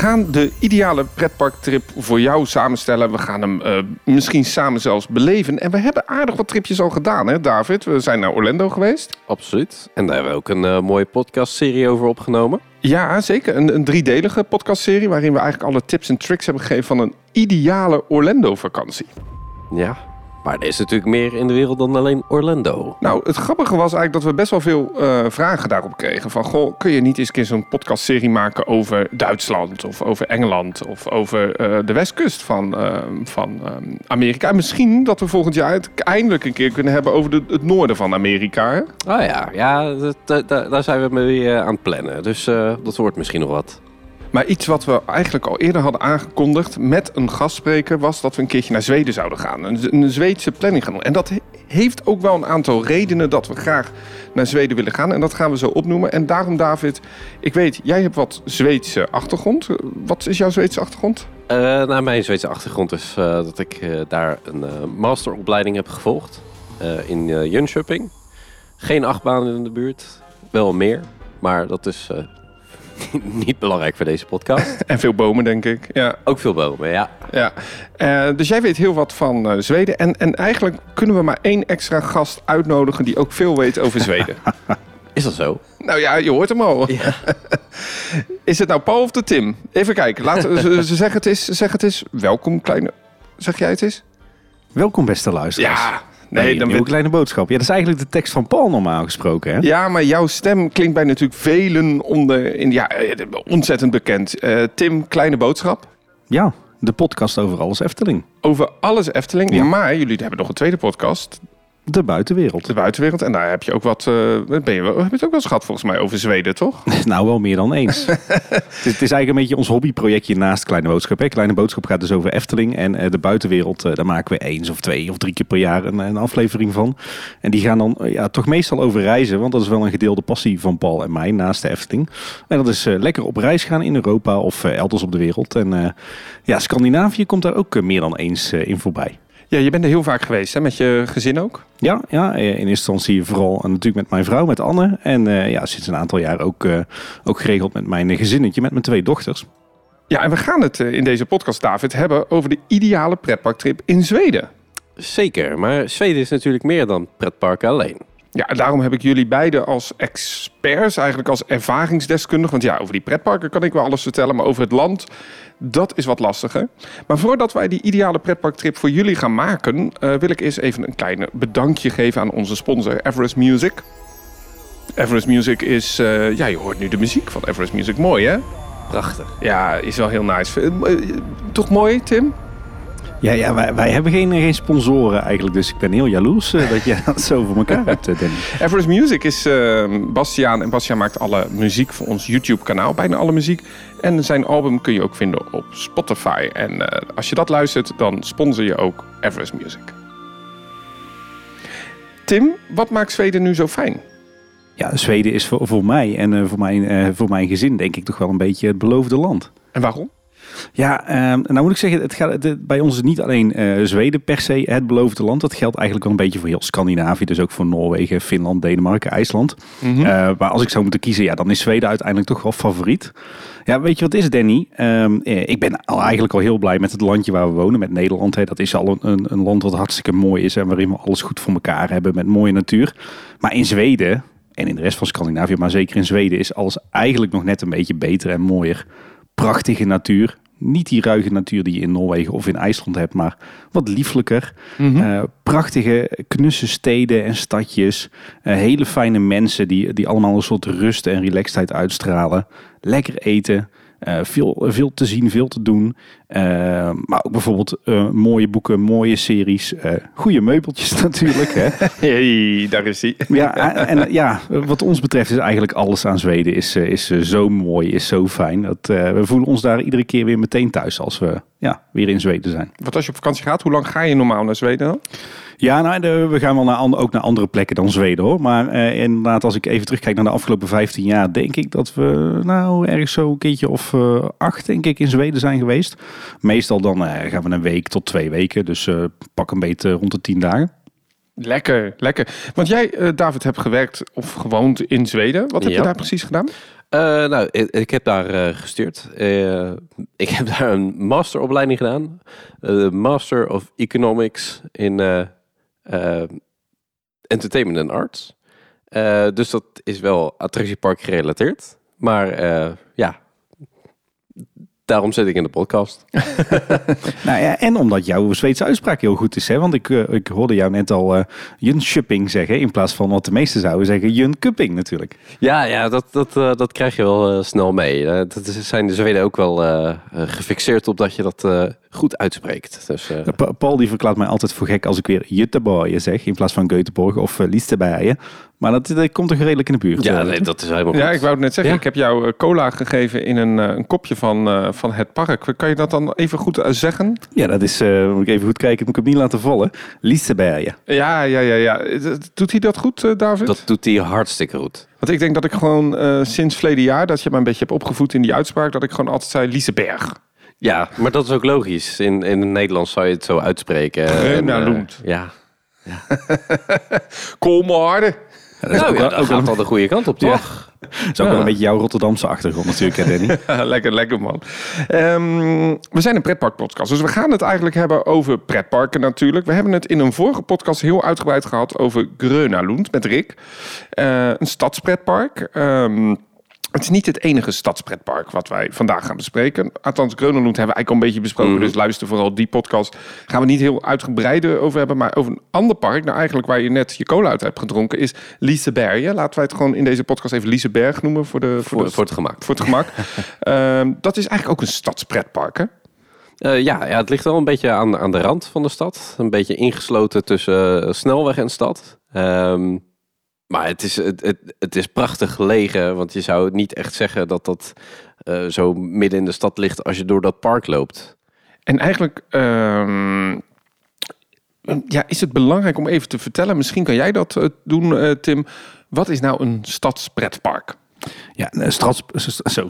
gaan de ideale pretparktrip voor jou samenstellen. We gaan hem uh, misschien samen zelfs beleven. En we hebben aardig wat tripjes al gedaan, hè David? We zijn naar Orlando geweest. Absoluut. En daar hebben we ook een uh, mooie podcastserie over opgenomen. Ja, zeker. Een, een driedelige podcastserie waarin we eigenlijk alle tips en tricks hebben gegeven van een ideale Orlando-vakantie. Ja, maar er is natuurlijk meer in de wereld dan alleen Orlando. Nou, het grappige was eigenlijk dat we best wel veel uh, vragen daarop kregen. Van, goh, kun je niet eens een keer zo'n podcastserie maken over Duitsland of over Engeland of over uh, de westkust van, uh, van Amerika? En misschien dat we volgend jaar het eindelijk een keer kunnen hebben over de, het noorden van Amerika. Hè? Oh ja, ja dat, dat, daar zijn we mee aan het plannen. Dus dat wordt misschien nog wat. Maar iets wat we eigenlijk al eerder hadden aangekondigd met een gastspreker was dat we een keertje naar Zweden zouden gaan. Een, Zweedse planning gaan doen. En dat heeft ook wel een aantal redenen dat we graag naar Zweden willen gaan. En dat gaan we zo opnoemen. En daarom, David, ik weet, jij hebt wat Zweedse achtergrond. Wat is jouw Zweedse achtergrond? Uh, nou, mijn Zweedse achtergrond is uh, dat ik uh, daar een masteropleiding heb gevolgd in Jönköping. Geen achtbaan in de buurt, wel meer. Maar dat is niet belangrijk voor deze podcast. en veel bomen, denk ik. Ja. Ook veel bomen, ja. ja. Uh, dus jij weet heel wat van uh, Zweden. En, en eigenlijk kunnen we maar één extra gast uitnodigen die ook veel weet over Zweden. Is dat zo? Nou ja, je hoort hem al. Ja. is het nou Paul of de Tim? Even kijken. Laten ze, ze zeggen het is. Zeg het is. Welkom, kleine. Zeg jij het is? Welkom, beste luisteraars. Ja, Nee, dan een kleine boodschap. Ja, dat is eigenlijk de tekst van Paul normaal gesproken. Hè? Ja, maar jouw stem klinkt bij natuurlijk velen onder, in, ja, eh, ontzettend bekend. Uh, Tim, kleine boodschap. Ja, de podcast over alles Efteling. Over alles Efteling. Ja. Maar jullie hebben nog een tweede podcast. De buitenwereld. De buitenwereld. En daar heb je ook wat. Uh, ben je, heb je het ook wel eens gehad volgens mij over Zweden, toch? nou, wel meer dan eens. het, is, het, is, eigenlijk een beetje ons hobbyprojectje naast Kleine Boodschap. Hè. Kleine Boodschap gaat dus over Efteling. En uh, de buitenwereld, uh, daar maken we eens of twee of drie keer per jaar een, een aflevering van. En die gaan dan ja, toch meestal over reizen. Want dat is wel een gedeelde passie van Paul en mij naast de Efteling. En dat is lekker op reis gaan in Europa of elders op de wereld. En ja, Scandinavië komt daar ook meer dan eens in voorbij. Ja, je bent er heel vaak geweest, hè? met je gezin ook? Ja, ja in eerste instantie vooral natuurlijk met mijn vrouw, met Anne. En uh, ja, sinds een aantal jaar ook, uh, ook geregeld met mijn gezinnetje, met mijn twee dochters. Ja, en we gaan het in deze podcast, David, hebben over de ideale pretparktrip in Zweden. Zeker, maar Zweden is natuurlijk meer dan pretparken alleen. Ja, en daarom heb ik jullie beiden als experts, eigenlijk als ervaringsdeskundigen. Want ja, over die pretparken kan ik wel alles vertellen, maar over het land, dat is wat lastiger. Maar voordat wij die ideale pretparktrip voor jullie gaan maken, uh, wil ik eerst even een kleine bedankje geven aan onze sponsor Everest Music. Everest Music is, uh, ja, je hoort nu de muziek van Everest Music. Mooi, hè? Prachtig. Ja, is wel heel nice. Uh, toch mooi, Tim? Ja, ja wij, wij hebben geen, geen sponsoren eigenlijk, dus ik ben heel jaloers uh, dat jij dat zo voor elkaar hebt, uh, Danny. Everest Music is uh, Bastiaan en Bastiaan maakt alle muziek voor ons YouTube-kanaal, bijna alle muziek. En zijn album kun je ook vinden op Spotify. En als je dat luistert, dan sponsor je ook Everest Music. Tim, wat maakt Zweden nu zo fijn? Ja, Zweden is voor, voor mij en voor, mijn, voor mijn gezin denk ik toch wel een beetje het beloofde land. En waarom? Ja, um, nou moet ik zeggen, het gaat, het, bij ons is niet alleen uh, Zweden per se het beloofde land. Dat geldt eigenlijk wel een beetje voor heel Scandinavië. Dus ook voor Noorwegen, Finland, Denemarken, IJsland. Mm -hmm. uh, maar als ik zou moeten kiezen, ja, dan is Zweden uiteindelijk toch wel favoriet. Ja, weet je wat is Danny? Um, ik ben al eigenlijk al heel blij met het landje waar we wonen, met Nederland. Hè. Dat is al een, een, een land wat hartstikke mooi is en waarin we alles goed voor elkaar hebben met mooie natuur. Maar in Zweden, en in de rest van Scandinavië, maar zeker in Zweden, is alles eigenlijk nog net een beetje beter en mooier prachtige natuur. Niet die ruige natuur die je in Noorwegen of in IJsland hebt, maar wat lieflijker. Mm -hmm. uh, prachtige, knusse steden en stadjes. Uh, hele fijne mensen die, die allemaal een soort rust en relaxedheid uitstralen. Lekker eten. Uh, veel, veel te zien, veel te doen. Uh, maar ook bijvoorbeeld uh, mooie boeken, mooie series. goede meubeltjes natuurlijk. Hè? Hey, daar is hij. ja, en ja, wat ons betreft is eigenlijk alles aan Zweden is, is zo mooi, is zo fijn. Dat, we voelen ons daar iedere keer weer meteen thuis als we ja, weer in Zweden zijn. Wat als je op vakantie gaat, hoe lang ga je normaal naar Zweden dan? Ja, nou, de, we gaan wel naar, ook naar andere plekken dan Zweden hoor. Maar eh, inderdaad, als ik even terugkijk naar de afgelopen 15 jaar, denk ik dat we nou ergens zo een keertje of uh, acht denk ik in Zweden zijn geweest. Meestal dan uh, gaan we een week tot twee weken, dus pak een beetje rond de 10 dagen. Lekker, lekker. Want jij, David, hebt gewerkt of gewoond in Zweden. Wat heb ja. je daar precies gedaan? Eh, nou, ik, ik heb daar eh, gestuurd. Eh, ik heb daar een masteropleiding gedaan. Eh, Master of Economics in eh, eh, Entertainment and Arts. Eh, dus dat is wel attractiepark gerelateerd. Maar eh, ja, daarom zit ik in de podcast. Nou ja, en omdat jouw Zweedse uitspraak heel goed is. Hè? Want ik, eh, ik hoorde jou net al eh Jönköping zeggen. In plaats van wat de meesten zouden zeggen Jönköping natuurlijk. Ja, ja dat, dat, eh, dat krijg je wel snel mee. Dat is- zijn de Zweden ook wel gefixeerd op dat je dat goed uitspreekt. Dus, Pa- Paul die verklaart mij altijd voor gek als ik weer Jutteborg zeg. In plaats van Göteborg of uh. Maar dat, dat komt toch redelijk in de buurt. ja, eh, nee, dat is helemaal Ja, goed. ik wou het net zeggen. Ja. Ik heb jou eh, cola gegeven in een, eh, een kopje van, eh, van het park. Kan je dat dan even goed zeggen? ja, dat is, eh, moet ik even goed kijken, moet ik hem niet laten vallen. Liestebijen. Ja, ja, ja. ja. Doet hij dat goed, David? Dat doet hij hartstikke goed. Want ik denk dat ik gewoon eh, sinds verleden jaar, dat je me een beetje hebt opgevoed in die uitspraak, dat ik gewoon altijd zei Lieseberg. Ja, maar dat is ook logisch. In, in het Nederlands zou je het zo uitspreken. En, eh, Grenaloend. ja. Kolmaarde. Dat Nou ook ja, dat ook gaat de goede kant op, toch? dat is ook wel een beetje jouw Rotterdamse achtergrond natuurlijk, hè, Danny. lekker, lekker man. Ehm, we zijn een pretparkpodcast, dus we gaan het eigenlijk hebben over pretparken natuurlijk. We hebben het in een vorige podcast heel uitgebreid gehad over Grönalund met Rick. Eh, een stadspretpark. Ehm, het is niet het enige stadspretpark wat wij vandaag gaan bespreken. Althans, Grönalund hebben we eigenlijk al een beetje besproken. Mhm. Dus luister vooral die podcast. Gaan we niet heel uitgebreid over hebben. Maar over een ander park, nou eigenlijk waar je net je cola uit hebt gedronken, is Liseberg. Laten wij het gewoon in deze podcast even Liseberg noemen voor, de, voor, Voor, de, voor het gemak. voor het gemak. Ehm, dat is eigenlijk ook een stadspretpark, hè? Eh, ja, ja, het ligt wel een beetje aan, aan de rand van de stad. Een beetje ingesloten tussen eh, snelweg en stad. Ehm, maar het is, het, het, het is prachtig gelegen. Want je zou niet echt zeggen dat dat eh, zo midden in de stad ligt als je door dat park loopt. En eigenlijk ehm, ja, is het belangrijk om even te vertellen. Misschien kan jij dat eh, doen, eh, Tim. Wat is nou een stadspretpark? Ja, een stads, zo,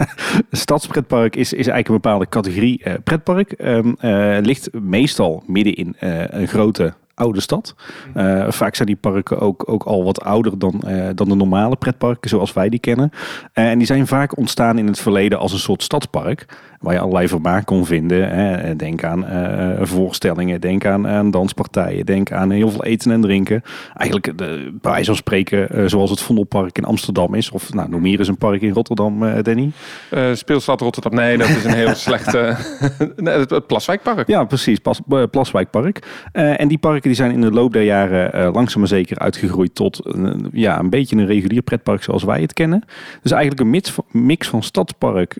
stadspretpark is, is eigenlijk een bepaalde categorie eh, pretpark. Ehm, eh, ligt meestal midden in eh, een grote oude stad. Eh, vaak zijn die parken ook, ook al wat ouder dan, eh, dan de normale pretparken zoals wij die kennen. Eh, en die zijn vaak ontstaan in het verleden als een soort stadspark. Waar je allerlei vermaak kon vinden. Hè. Denk aan eh, voorstellingen, denk aan, aan danspartijen, denk aan heel veel eten en drinken. Eigenlijk de, bij wijze van spreken eh, zoals het Vondelpark in Amsterdam is. Of nou, noem hier eens een park in Rotterdam, eh, Danny. Speelstad Rotterdam. Nee, dat is een heel slechte... nee, het, Plaswijkpark. Ja, precies. Pas, Plaswijkpark. En die parken die zijn in de loop der jaren langzaam maar zeker uitgegroeid tot een, ja, een beetje een regulier pretpark zoals wij het kennen. Dus eigenlijk een mix van, mix van stadspark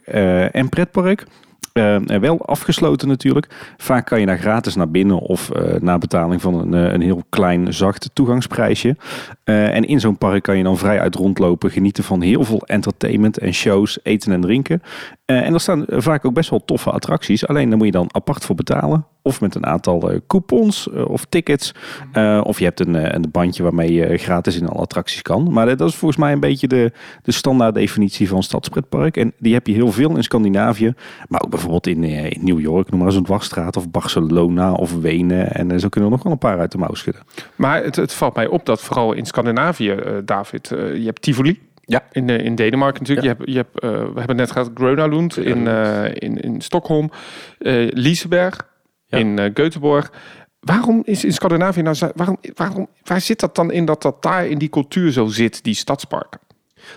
en pretpark. En wel afgesloten natuurlijk. Vaak kan je daar gratis naar binnen of eh na betaling van een, eh, een heel klein zacht toegangsprijsje. En in zo'n park kan je dan vrij uit rondlopen, genieten van heel veel entertainment en shows, eten en drinken. En er staan vaak ook best wel toffe attracties. Alleen daar moet je dan apart voor betalen. Of met een aantal eh, coupons eh, of tickets. Eh, of je hebt een, eh, een bandje waarmee je gratis in alle attracties kan. Maar dat is volgens mij een beetje de, de standaard definitie van stadspretpark. En die heb je heel veel in Scandinavië. Maar ook bijvoorbeeld in, eh, in New York, noem maar eens een dwarsstraat. Of Barcelona of Wenen. En zo kunnen we nog wel een paar uit de mouw schudden. Maar het, het valt mij op dat vooral in Scandinavië, eh, David, je hebt Tivoli. Ja. In, eh, in Denemarken natuurlijk. Je hebt, je hebt, eh, we hebben het net gehad, Grönalund in, eh, in, in Stockholm. eh Liseberg Ja. in eh Göteborg. Waarom is in Scandinavië nou... Waarom, waarom, waar zit dat dan in dat dat daar in die cultuur zo zit, die stadsparken?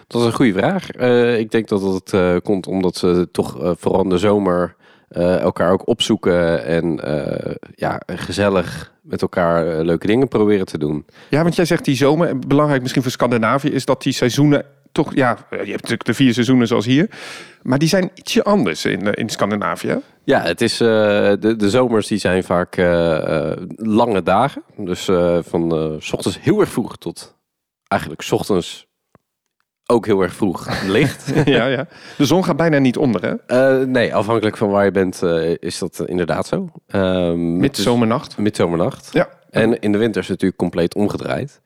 Dat is een goede vraag. Eh, ik denk dat het eh, komt omdat ze toch vooral in de zomer elkaar ook opzoeken en ja, gezellig met elkaar leuke dingen proberen te doen. Ja, want jij zegt die zomer, belangrijk misschien voor Scandinavië, is dat die seizoenen toch, ja, je hebt natuurlijk de vier seizoenen zoals hier, maar die zijn ietsje anders in, eh, in Scandinavië. Ja, het is, eh, de, de zomers die zijn vaak eh, lange dagen. Dus eh, van s ochtends heel erg vroeg tot eigenlijk 's ochtends ook heel erg vroeg licht. ja, ja. De zon gaat bijna niet onder, hè? Nee, afhankelijk van waar je bent is dat inderdaad zo. Ehm, is Midzomernacht. Midzomernacht. Ja. En in de winter is het natuurlijk compleet omgedraaid.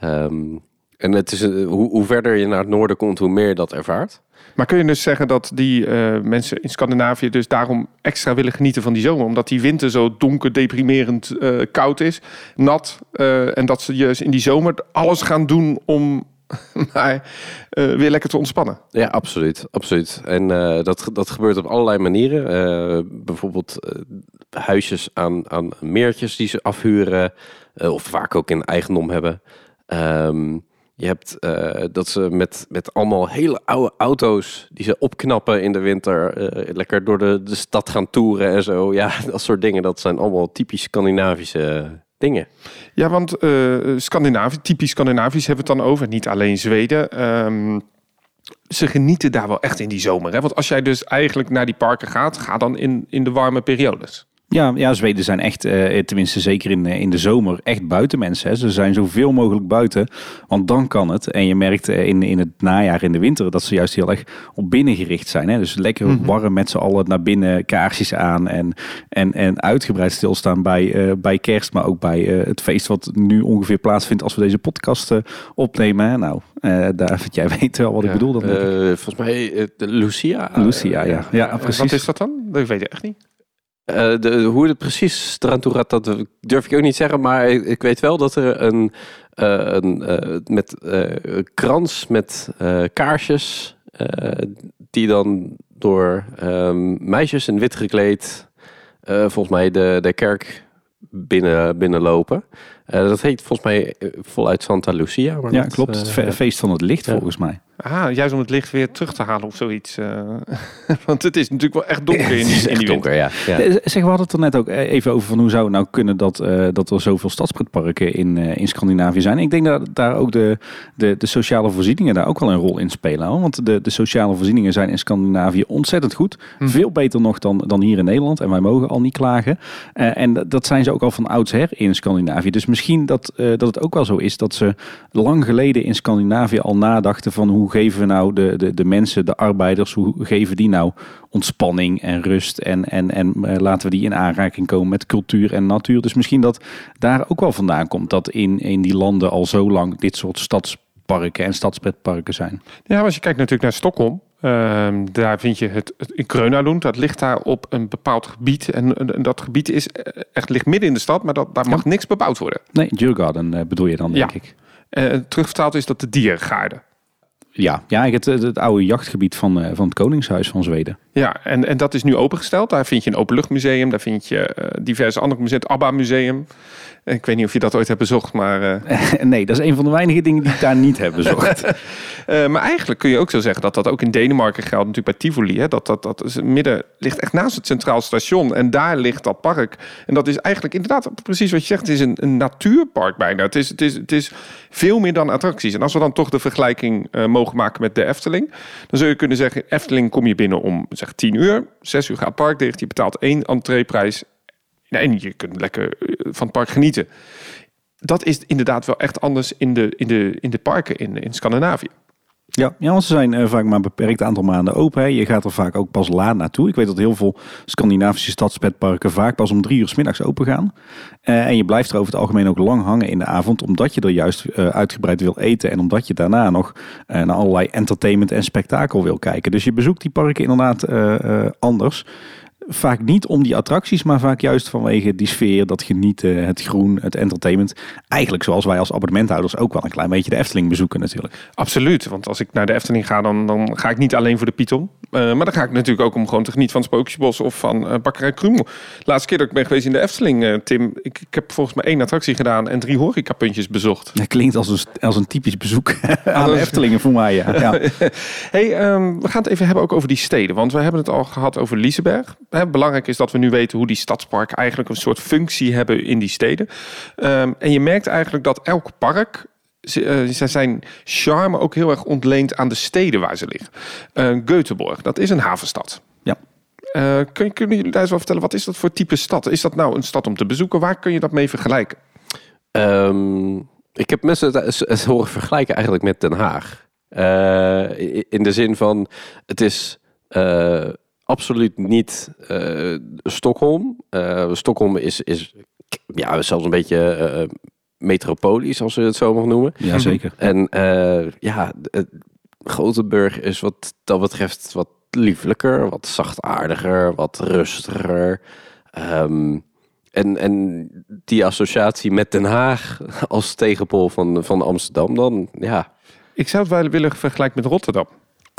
Ehm, en het is, hoe, hoe verder je naar het noorden komt, hoe meer je dat ervaart. Maar kun je dus zeggen dat die eh, mensen in Scandinavië dus daarom extra willen genieten van die zomer? Omdat die winter zo donker, deprimerend eh, koud is, nat. eh, en dat ze juist in die zomer alles gaan doen om maar weer lekker te ontspannen. Ja, absoluut. absoluut. En dat, dat gebeurt op allerlei manieren. Bijvoorbeeld huisjes aan, aan meertjes die ze afhuren. of vaak ook in eigendom hebben. Um, je hebt uh, dat ze met, met allemaal hele oude auto's die ze opknappen in de winter, uh, lekker door de, de stad gaan toeren en zo. Ja, dat soort dingen, dat zijn allemaal typisch Scandinavische dingen. Ja, want uh, Scandinavië, typisch Scandinavisch hebben we het dan over, niet alleen Zweden. Um, ze genieten daar wel echt in die zomer. Hè? Want als jij dus eigenlijk naar die parken gaat, ga dan in, in de warme periodes. Ja, ja, Zweden zijn echt, uh, tenminste zeker in, eh, in de zomer, echt buiten mensen. Hè. Ze zijn zoveel mogelijk buiten, want dan kan het. En je merkt uh, in, in het najaar, in de winter, dat ze juist heel erg op binnen gericht zijn. Hè. Dus lekker mm -hmm. warm met z'n allen naar binnen, kaarsjes aan en, en, en uitgebreid stilstaan bij, uh, bij kerst, maar ook bij het feest wat nu ongeveer plaatsvindt als we deze podcast opnemen. Hè. Nou, daar vind jij weet wel wat ja. ik bedoel. Dan volgens mij Lucia. Lucia, ja. ja, precies. Wat is dat dan? Dat weet ik echt niet. Uh, de, hoe het precies eraan toe gaat, dat durf ik ook niet zeggen. Maar ik, ik weet wel dat er een, uh, een uh, met krans met kaarsjes, die dan door um, meisjes in wit gekleed, volgens mij de, de kerk binnen, binnenlopen. dat heet volgens mij voluit Santa Lucia. Maar ja, klopt. het feest van het licht, volgens mij. Ah, juist om het licht weer terug te halen of zoiets. Uh, want het is natuurlijk wel echt donker in die, in die donker, ja. ja. Eh, zeg, we hadden het er net ook eh, even over van hoe zou het nou kunnen dat, uh, dat er zoveel stadspretparken in, uh, in Scandinavië zijn. Ik denk dat daar ook de, de, de sociale voorzieningen daar ook wel een rol in spelen. Hoor. Want de, de sociale voorzieningen zijn in Scandinavië ontzettend goed. Hm. Veel beter nog dan, dan hier in Nederland. En wij mogen al niet klagen. en dat zijn ze ook al van oudsher in Scandinavië. Dus misschien dat, dat het ook wel zo is dat ze lang geleden in Scandinavië al nadachten van hoe geven we nou de, de, de mensen, de arbeiders, hoe geven die nou ontspanning en rust en, en, en uh, laten we die in aanraking komen met cultuur en natuur. Dus misschien dat daar ook wel vandaan komt dat in, in die landen al zo lang dit soort stadsparken en stadspretparken zijn. Ja, als je kijkt natuurlijk naar Stockholm, Uh, daar vind je het, het in Kreunalund. Dat ligt daar op een bepaald gebied. En, en, dat gebied is eh, echt ligt midden in de stad, maar dat, daar mag ja. niks bebouwd worden. Nee, Djurgården uh, bedoel je dan, denk ja. ik. Uh, terugvertaald is dat de diergaarden. Ja, ja het, het oude jachtgebied van, van het Koningshuis van Zweden. Ja, en, en dat is nu opengesteld. Daar vind je een openluchtmuseum, daar vind je uh, diverse andere musea, het ABBA-museum. Ik weet niet of je dat ooit hebt bezocht, maar... Uh... nee, dat is een van de weinige dingen die ik daar niet heb bezocht. uh, maar eigenlijk kun je ook zo zeggen dat dat ook in Denemarken geldt, natuurlijk bij Tivoli. Hè? Dat, dat, dat is midden ligt echt naast het Centraal Station en daar ligt dat park. En dat is eigenlijk inderdaad precies wat je zegt, het is een, een natuurpark bijna. Het is, het, is, het is veel meer dan attracties. En als we dan toch de vergelijking mogen maken met de Efteling, dan zou je kunnen zeggen, Efteling kom je binnen om zeg 10 uur, 6 uur gaat park dicht, je betaalt één entreeprijs en je kunt lekker van het park genieten. Dat is inderdaad wel echt anders in de, in de, in de parken in, in Scandinavië. Ja, ja, want ze zijn uh, vaak maar een beperkt aantal maanden open. Hè. Je gaat er vaak ook pas laat naartoe. Ik weet dat heel veel Scandinavische stadspetparken vaak pas om drie uur s middags open gaan. Uh, en je blijft er over het algemeen ook lang hangen in de avond, omdat je er juist uh, uitgebreid wil eten. En omdat je daarna nog naar allerlei entertainment en spektakel wil kijken. Dus je bezoekt die parken inderdaad anders vaak niet om die attracties, maar vaak juist vanwege die sfeer, dat genieten, het groen, het entertainment. Eigenlijk zoals wij als abonnementhouders ook wel een klein beetje de Efteling bezoeken natuurlijk. Absoluut, want als ik naar de Efteling ga, dan, dan ga ik niet alleen voor de Python. Uh, maar dan ga ik natuurlijk ook om gewoon te genieten van Spookjesbos of van uh, Bakkerij Krumel. Laatste keer dat ik ben geweest in de Efteling, uh, Tim, ik, ik, heb volgens mij één attractie gedaan en drie horecapuntjes bezocht. Dat klinkt als een, als een typisch bezoek aan de Eftelingen voor mij. Ja. ja. hey, um, we gaan het even hebben ook over die steden, want we hebben het al gehad over Liseberg. Hè, belangrijk is dat we nu weten hoe die stadsparken eigenlijk een soort functie hebben in die steden. Um, en je merkt eigenlijk dat elk park ze, uh, zijn charme ook heel erg ontleend aan de steden waar ze liggen. Uh, Göteborg, dat is een havenstad. Ja. Uh, kun, kunnen jullie daar eens wel vertellen, wat is dat voor type stad? Is dat nou een stad om te bezoeken? Waar kun je dat mee vergelijken? Um, ik heb mensen het, het, horen vergelijken eigenlijk met Den Haag. in de zin van, het is absoluut niet uh, Stockholm. Uh, Stockholm is, is ja, zelfs een beetje uh, metropolisch, als we het zo mag noemen. Ja, zeker. En ja, Gothenburg is wat dat betreft wat lieflijker, wat zachtaardiger, wat rustiger. Um, en, en die associatie met Den Haag als tegenpol van, van Amsterdam, dan ja, Ik zou het wel willen vergelijken met Rotterdam.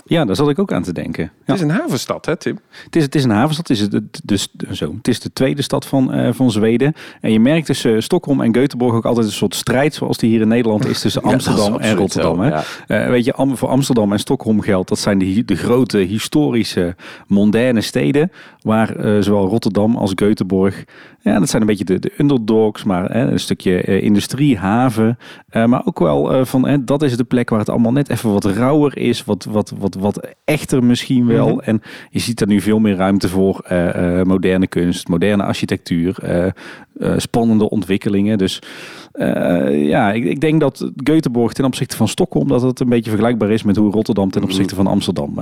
Ja, daar zat ik ook aan te denken. Ja. Het is een havenstad, hè Tim? Het is, het is een havenstad, het is, het, dus, zo, het is de tweede stad van, uh, van Zweden. En je merkt tussen Stockholm en Göteborg ook altijd een soort strijd, zoals die hier in Nederland is, tussen Amsterdam en Rotterdam. Zo, ja. uh, weet je, voor Amsterdam en Stockholm geldt, dat zijn de, de grote historische, mondaine steden, waar uh, zowel Rotterdam als Göteborg, ja, dat zijn een beetje de, de underdogs, maar een stukje industrie, haven, maar ook wel van, dat is de plek waar het allemaal net even wat rauwer is, wat, wat, wat, wat echter misschien wel. Mm -hmm. En je ziet er nu veel meer ruimte voor moderne kunst, moderne architectuur, spannende ontwikkelingen. Dus ja, ik, ik, denk dat Göteborg ten opzichte van Stockholm, dat het een beetje vergelijkbaar is met hoe Rotterdam ten opzichte van Amsterdam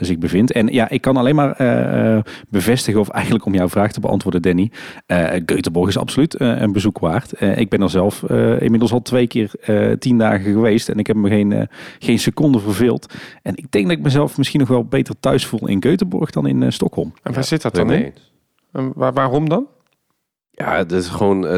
zich bevindt. En ja, ik kan alleen maar uh, bevestigen, of eigenlijk om jouw vraag te beantwoorden, Danny. Uh, Göteborg is absoluut een bezoek waard. ik ben er zelf inmiddels al twee keer tien dagen geweest en ik heb me geen, geen seconde verveeld. En ik denk dat ik mezelf misschien nog wel beter thuis voel in Göteborg dan in Stockholm. En waar zit dat dan in? Waar, waarom dan? Ja, het is gewoon uh,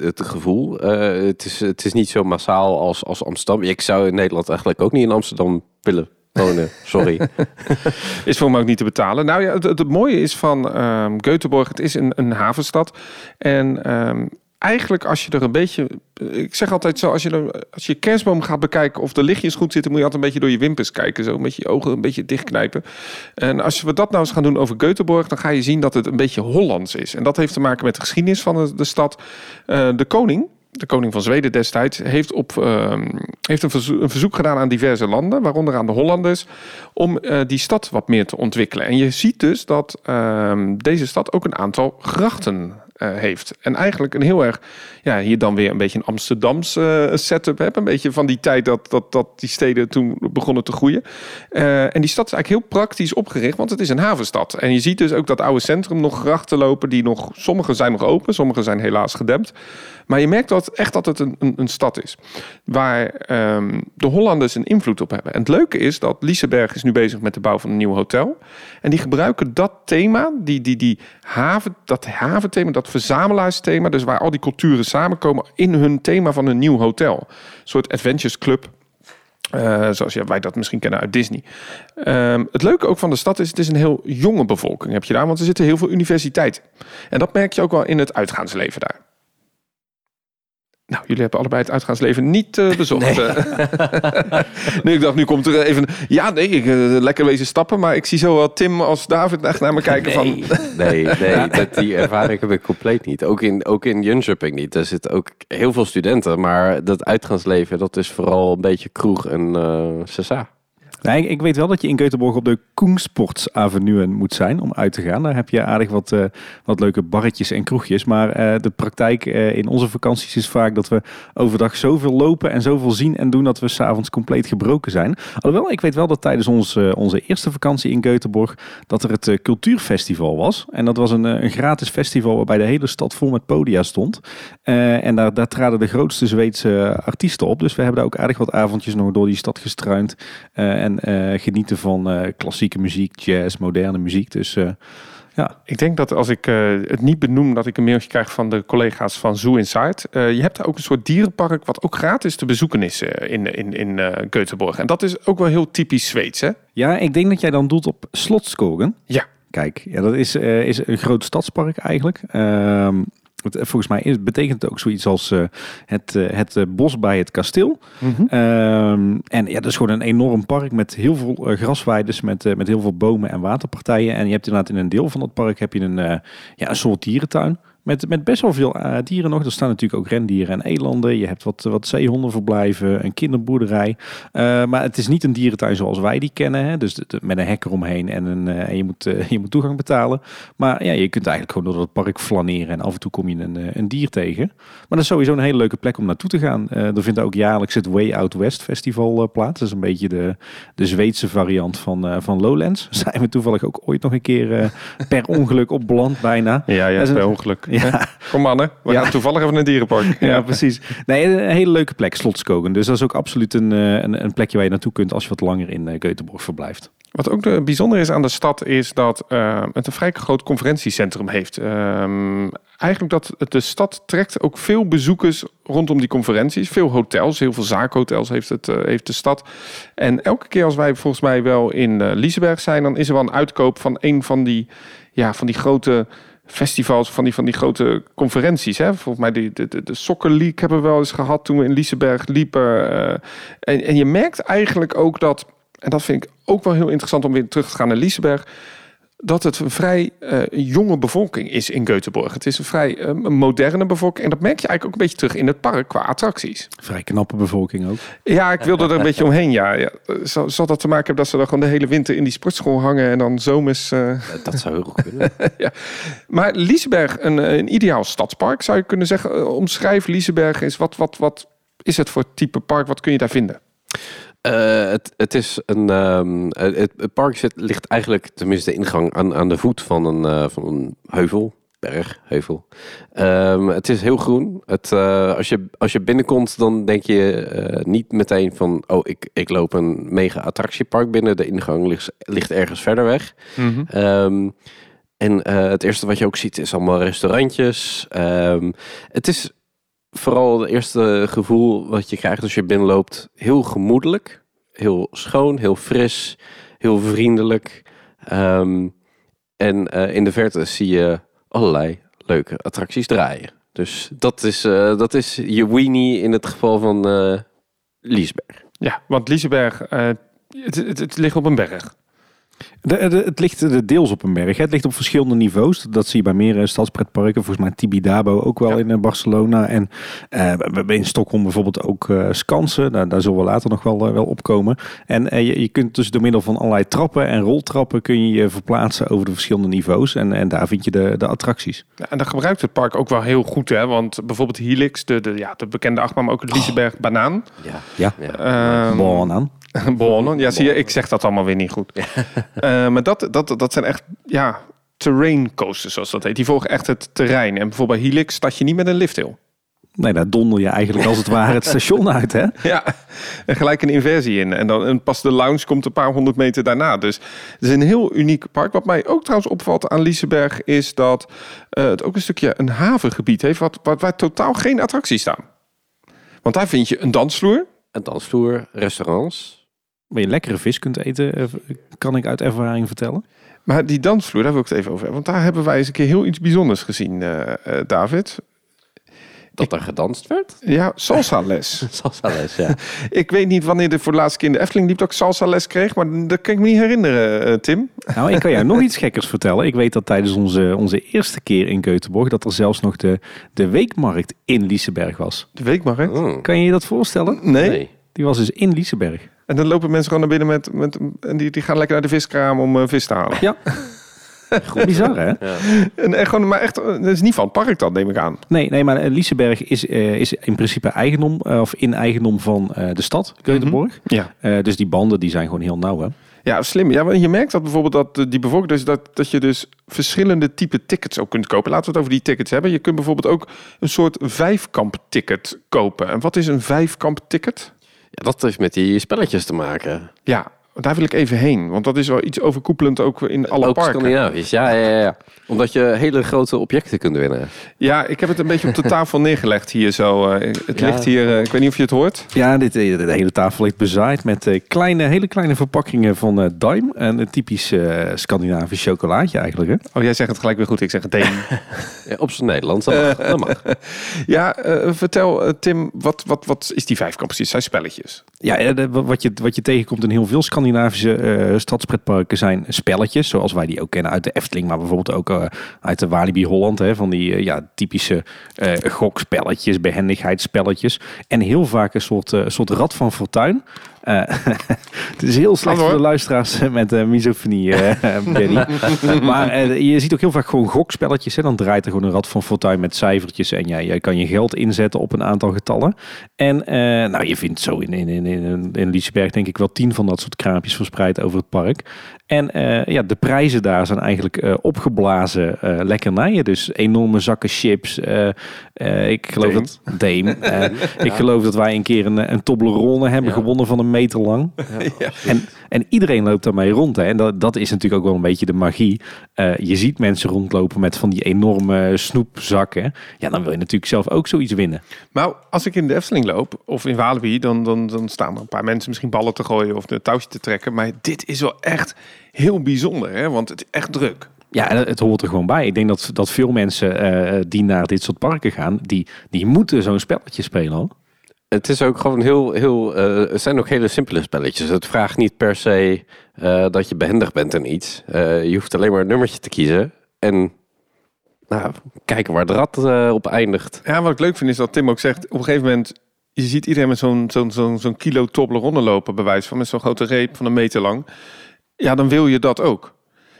het gevoel. Uh, het, is, het is niet zo massaal als, als Amsterdam. Ik zou in Nederland eigenlijk ook niet in Amsterdam willen wonen. Sorry. is voor me ook niet te betalen. Nou ja, het, mooie is van um, Göteborg, het is een, een havenstad. En um, eigenlijk als je er een beetje... Ik zeg altijd zo, als je, als je kerstboom gaat bekijken of de lichtjes goed zitten... moet je altijd een beetje door je wimpers kijken. Zo beetje je ogen een beetje dichtknijpen. En als we dat nou eens gaan doen over Göteborg... dan ga je zien dat het een beetje Hollands is. En dat heeft te maken met de geschiedenis van de, de stad. Uh, de koning, de koning van Zweden destijds, heeft, op, uh, heeft een, verzoek, gedaan aan diverse landen, waaronder aan de Hollanders, om uh, die stad wat meer te ontwikkelen. En je ziet dus dat uh, deze stad ook een aantal grachten heeft. En eigenlijk een heel erg, ja, hier dan weer een beetje een Amsterdamse uh, setup heb. Een beetje van die tijd dat, dat, dat die steden toen begonnen te groeien. Uh, en die stad is eigenlijk heel praktisch opgericht, want het is een havenstad. En je ziet dus ook dat oude centrum nog grachten lopen, die nog, sommige zijn nog open, sommige zijn helaas gedempt. Maar je merkt dat echt dat het een, een, een stad is. Waar um, de Hollanders een invloed op hebben. En het leuke is dat Liseberg is nu bezig met de bouw van een nieuw hotel. En die gebruiken dat thema, die, die, die haven, dat haventhema, dat verzamelaarsthema. Dus waar al die culturen samenkomen in hun thema van een nieuw hotel. Een soort Adventures Club. Uh, zoals ja, wij dat misschien kennen uit Disney. Um, het leuke ook van de stad is, het is een heel jonge bevolking heb je daar, want er zitten heel veel universiteiten. En dat merk je ook wel in het uitgaansleven daar. Nou, jullie hebben allebei het uitgaansleven niet uh, bezocht. Nee. nee, ik dacht, nu komt er even... Ja, nee, ik, uh, lekker wezen stappen. Maar ik zie zo wel Tim als David echt naar me kijken nee, van... nee, nee, dat, die ervaring heb ik compleet niet. Ook in, ook in Jönköping niet. Er zitten ook heel veel studenten. Maar dat uitgaansleven, dat is vooral een beetje kroeg en uh. Nee, ik weet wel dat je in Göteborg op de Koensportsavenue moet zijn om uit te gaan. Daar heb je aardig wat, uh, wat leuke barretjes en kroegjes. Maar uh, de praktijk uh, in onze vakanties is vaak dat we overdag zoveel lopen en zoveel zien en doen dat we s'avonds compleet gebroken zijn. Alhoewel, ik weet wel dat tijdens ons, onze eerste vakantie in Göteborg dat er het cultuurfestival was. En dat was een, een gratis festival waarbij de hele stad vol met podia stond. en daar, daar traden de grootste Zweedse artiesten op. Dus we hebben daar ook aardig wat avondjes nog door die stad gestruind. Uh, genieten van uh, klassieke muziek, jazz, moderne muziek. Dus uh, ja. Ik denk dat als ik het niet benoem, dat ik een mailtje krijg van de collega's van Zoo Inside. je hebt daar ook een soort dierenpark wat ook gratis te bezoeken is in, in, in Göteborg. En dat is ook wel heel typisch Zweeds, hè? Ja, ik denk dat jij dan doelt op Slotskogen. Ja. Kijk, ja, dat is, is een groot stadspark eigenlijk. Ehm, Volgens mij is, betekent het ook zoiets als uh, het, uh, het bos bij het kasteel. Mm -hmm. um, en ja, dat is gewoon een enorm park met heel veel grasweides, met, met heel veel bomen en waterpartijen. En je hebt inderdaad in een deel van dat park heb je een, ja, een soort dierentuin. Met, met best wel veel uh, dieren nog. Er staan natuurlijk ook rendieren en elanden. Je hebt wat, wat zeehondenverblijven, een kinderboerderij. Uh, maar het is niet een dierentuin zoals wij die kennen. Hè? Dus de, de, met een hek eromheen en, een, uh, en je, moet, je moet toegang betalen. Maar ja, je kunt eigenlijk gewoon door het park flaneren. En af en toe kom je een, een dier tegen. Maar dat is sowieso een hele leuke plek om naartoe te gaan. er vindt ook jaarlijks het Way Out West Festival plaats. Dat is een beetje de, de Zweedse variant van, van Lowlands. Zijn we toevallig ook ooit nog een keer per ongeluk op beland bijna. Ja, ja per ongeluk. Ja. Kom mannen, we ja. gaan toevallig even een dierenpark. Ja, ja, precies. Nee, een hele leuke plek, Slotskogen. Dus dat is ook absoluut een, een, een, plekje waar je naartoe kunt als je wat langer in Göteborg verblijft. Wat ook eh, bijzonder is aan de stad is dat eh, het een vrij groot conferentiecentrum heeft. Ehm, eigenlijk dat de stad trekt ook veel bezoekers rondom die conferenties. Veel hotels, heel veel zaakhotels heeft, het, eh, heeft de stad. En elke keer als wij volgens mij wel in eh Liseberg zijn, dan is er wel een uitkoop van een van die, ja, van die grote festivals, van die, van die grote conferenties. Hè? Volgens mij de, de, de, de Soccer League hebben we wel eens gehad toen we in Liseberg liepen. eh, en, en je merkt eigenlijk ook dat, en dat vind ik ook wel heel interessant om weer terug te gaan naar Liseberg, dat het een vrij eh, jonge bevolking is in Göteborg. Het is een vrij eh, moderne bevolking. En dat merk je eigenlijk ook een beetje terug in het park qua attracties. Vrij knappe bevolking ook. Ja, ik wilde er een beetje omheen. Ja, ja. Zal, zal dat te maken hebben dat ze dan gewoon de hele winter in die sportschool hangen en dan zomers. eh, Dat zou heel goed kunnen. Maar Liseberg, een, een ideaal stadspark zou je kunnen zeggen. Omschrijf Liseberg eens. Wat, wat, wat is het voor type park? Wat kun je daar vinden? Eh, het, het is een. ehm, het, het park zit, ligt eigenlijk, tenminste de ingang, aan, aan de voet van een, eh, van een heuvel. Berg, heuvel. Ehm, het is heel groen. Het, eh, als, je, als je binnenkomt, dan denk je niet meteen van... oh, ik, ik loop een mega attractiepark binnen. De ingang ligt, ligt ergens verder weg. Ehm, en het eerste wat je ook ziet is allemaal restaurantjes. Het is vooral het eerste gevoel wat je krijgt als je binnenloopt heel gemoedelijk. Heel schoon, heel fris, heel vriendelijk. Ehm, en eh, in de verte zie je allerlei leuke attracties draaien. Dus dat is, eh, dat is je weenie in het geval van eh Liesberg. Ja, want Liseberg, eh, het, het, het ligt op een berg. De, de- het ligt deels op een berg. hè. Het ligt op verschillende niveaus. Dat zie je bij meer eh, stadspretparken. Volgens mij Tibidabo ook wel Ja. in eh, Barcelona. En eh, we hebben in Stockholm bijvoorbeeld ook eh, Skansen. Daar, daar zullen we later nog wel, wel opkomen. En je, je kunt dus door middel van allerlei trappen en roltrappen... kun je je verplaatsen over de verschillende niveaus. En, en daar vind je de, de attracties. Ja, en daar gebruikt het park ook wel heel goed. Hè? Want bijvoorbeeld Helix, de, de, ja, de bekende achtbaan, maar ook het Liseberg Banaan. Ja. Ja, Ehm, bon Bonnen. Ja, zie je, ik zeg dat allemaal weer niet goed. Eh, maar dat, dat, dat zijn echt, ja, terrain coasters zoals dat heet. Die volgen echt het terrein. En bijvoorbeeld bij Helix start je niet met een lifthill. Nee, daar donder je eigenlijk als het ware het station uit, hè? Ja, en gelijk een inversie in. En, dan, en pas de lounge komt een paar honderd meter daarna. Dus het is een heel uniek park. Wat mij ook trouwens opvalt aan Liseberg is dat eh, het ook een stukje een havengebied heeft... Wat, wat, waar totaal geen attracties staan. Want daar vind je een dansvloer. Een dansvloer, restaurants. Waar je lekkere vis kunt eten, eh, kan ik uit ervaring vertellen. Maar die dansvloer, daar wil ik het even over hebben. Want daar hebben wij eens een keer heel iets bijzonders gezien, eh, eh, David. Dat er gedanst werd. Ja, salsa les. Salsa les, ja. ik weet niet wanneer de voor de laatste keer in de Efteling liep dat ik salsa les kreeg. Maar dat kan ik me niet herinneren, Tim. Nou, ik kan jou nog iets gekkers vertellen. Ik weet dat tijdens onze, onze eerste keer in Keutenborg... dat er zelfs nog de, de weekmarkt in Liesenberg was. De weekmarkt. Mm. Kan je je dat voorstellen? Nee. Nee. Die was dus in Liesenberg. En dan lopen mensen gewoon naar binnen met... met en die, die gaan lekker naar de viskraam om eh, vis te halen. Ja. Bizar, hè? Ja. En, en gewoon, maar echt, eh, dat is niet van het park dan, neem ik aan. Nee, nee maar eh, Liesenberg is, eh, is in principe eigendom... eh, of in eigendom van eh, de stad, Keutenborg. Ja. Eh, dus die banden die zijn gewoon heel nauw, hè? Ja, slim. Ja, want je merkt dat bijvoorbeeld dat die bevolking, dus dat, dat je dus verschillende type tickets ook kunt kopen. Laten we het over die tickets hebben. Je kunt bijvoorbeeld ook een soort vijfkamp ticket kopen. En wat is een vijfkamp ticket? Ja, dat heeft met die spelletjes te maken. Ja, daar wil ik even heen. Want dat is wel iets overkoepelend ook in alle Ook parken. Scandinavisch, ja, ja, ja, ja. Omdat je hele grote objecten kunt winnen. Ja, ik heb het een beetje op de tafel neergelegd hier zo. eh, Het Ja. ligt hier, eh, ik weet niet of je het hoort. Ja, dit, eh, de hele tafel ligt bezaaid met eh, kleine, hele kleine verpakkingen van eh Daim. En een typisch eh, Scandinavisch chocolaatje eigenlijk, hè? Oh, jij zegt het gelijk weer goed. Ik zeg het tegen. Ja, op zijn Nederlands, dat mag. Dat mag. ja, eh, vertel Tim, wat, wat, wat is die vijfkamp precies? Zijn spelletjes? Ja, de- wat je, wat je tegenkomt in heel veel Scandinavische eh stadspretparken zijn spelletjes. Zoals wij die ook kennen uit de Efteling. Maar bijvoorbeeld ook eh, uit de Walibi Holland. Hè, van die eh, ja, typische gokspelletjes, behendigheidsspelletjes. En heel vaak een soort, soort rad van fortuin. Eh, het is heel slecht voor de luisteraars met misofonie, eh Benny. maar eh, je ziet ook heel vaak gewoon gokspelletjes. Hè. Dan draait er gewoon een rad van fortuin met cijfertjes. En jij, jij kan je geld inzetten op een aantal getallen. En nou, je vindt zo in, in, in, in, in Liesberg denk ik wel tien van dat soort beeldschermpjes verspreid over het park. En eh, ja, de prijzen daar zijn eigenlijk eh, opgeblazen uh, lekkernijen. Dus enorme zakken chips. ik geloof Dame. dat Dame. Ik geloof dat wij een keer een, een Toblerone hebben Ja. gewonnen van een meter lang. En, en iedereen loopt daarmee rond. Hè. En dat, dat is natuurlijk ook wel een beetje de magie. Eh, je ziet mensen rondlopen met van die enorme snoepzakken. Ja, dan wil je natuurlijk zelf ook zoiets winnen. Maar als ik in de Efteling loop of in Walibi, dan, dan, dan staan er een paar mensen misschien ballen te gooien of een touwtje te trekken. Maar dit is wel echt heel bijzonder, hè? want het is echt druk. Ja, en het, hoort er gewoon bij. Ik denk dat, dat veel mensen eh, die naar dit soort parken gaan, die, die moeten zo'n spelletje spelen. Hoor. Het is ook gewoon heel, heel eh, het zijn ook hele simpele spelletjes. Het vraagt niet per se eh, dat je behendig bent in iets. Eh, je hoeft alleen maar een nummertje te kiezen en nou, kijken waar de rat eh, op eindigt. Ja, wat ik leuk vind is dat Tim ook zegt, op een gegeven moment, je ziet iedereen met zo'n zo'n zo'n zo'n kilo Toblerone lopen, bij wijze van, met zo'n grote reep van een meter lang. Ja, dan wil je dat ook.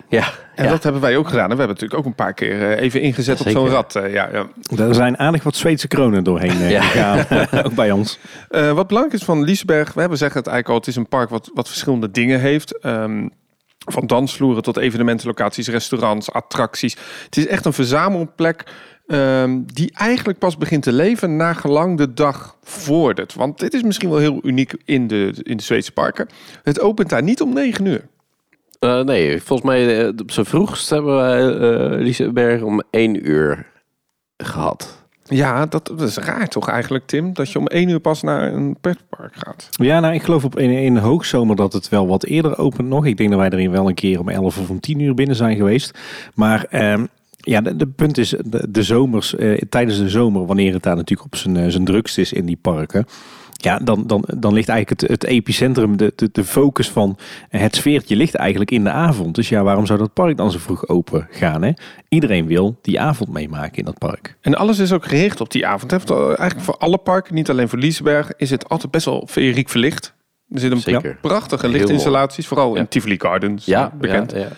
Ja, En ja. dat hebben wij ook gedaan. En we hebben natuurlijk ook een paar keer eh, even ingezet op zo'n rat. eh, ja, ja. Er zijn aardig wat Zweedse kronen doorheen eh, Ja. gegaan. ook bij ons. Eh, wat belangrijk is van Liesberg, we hebben zeggen het eigenlijk al, het is een park wat, wat verschillende dingen heeft. Ehm, van dansvloeren tot evenementenlocaties, restaurants, attracties. Het is echt een verzamelplek ehm, die eigenlijk pas begint te leven na gelang de dag vordert. Want dit is misschien wel heel uniek in de, in de Zweedse parken. Het opent daar niet om 9 uur. Eh, nee, volgens mij eh, op zijn vroegst hebben wij eh Liseberg om één uur gehad. Ja, dat, dat is raar toch eigenlijk, Tim? Dat je om 1 uur pas naar een pretpark gaat. Ja, nou, ik geloof op in, in hoogzomer dat het wel wat eerder opent nog. Ik denk dat wij erin wel een keer om 11 of om 10 uur binnen zijn geweest. Maar ehm, ja, de, de punt is, de, de zomers, eh, tijdens de zomer, wanneer het daar natuurlijk op zijn, zijn drukst is in die parken. Ja, dan, dan, dan ligt eigenlijk het, het epicentrum, de, de, de focus van het sfeertje ligt eigenlijk in de avond. Dus ja, waarom zou dat park dan zo vroeg open gaan? Hè? Iedereen wil die avond meemaken in dat park. En alles is ook gericht op die avond. hè. Eigenlijk voor alle parken, niet alleen voor Liesberg, is het altijd best wel feeriek verlicht. Er zitten prachtige lichtinstallaties, vooral in. Tivoli Gardens, Ja, eh, bekend. Ja, ja.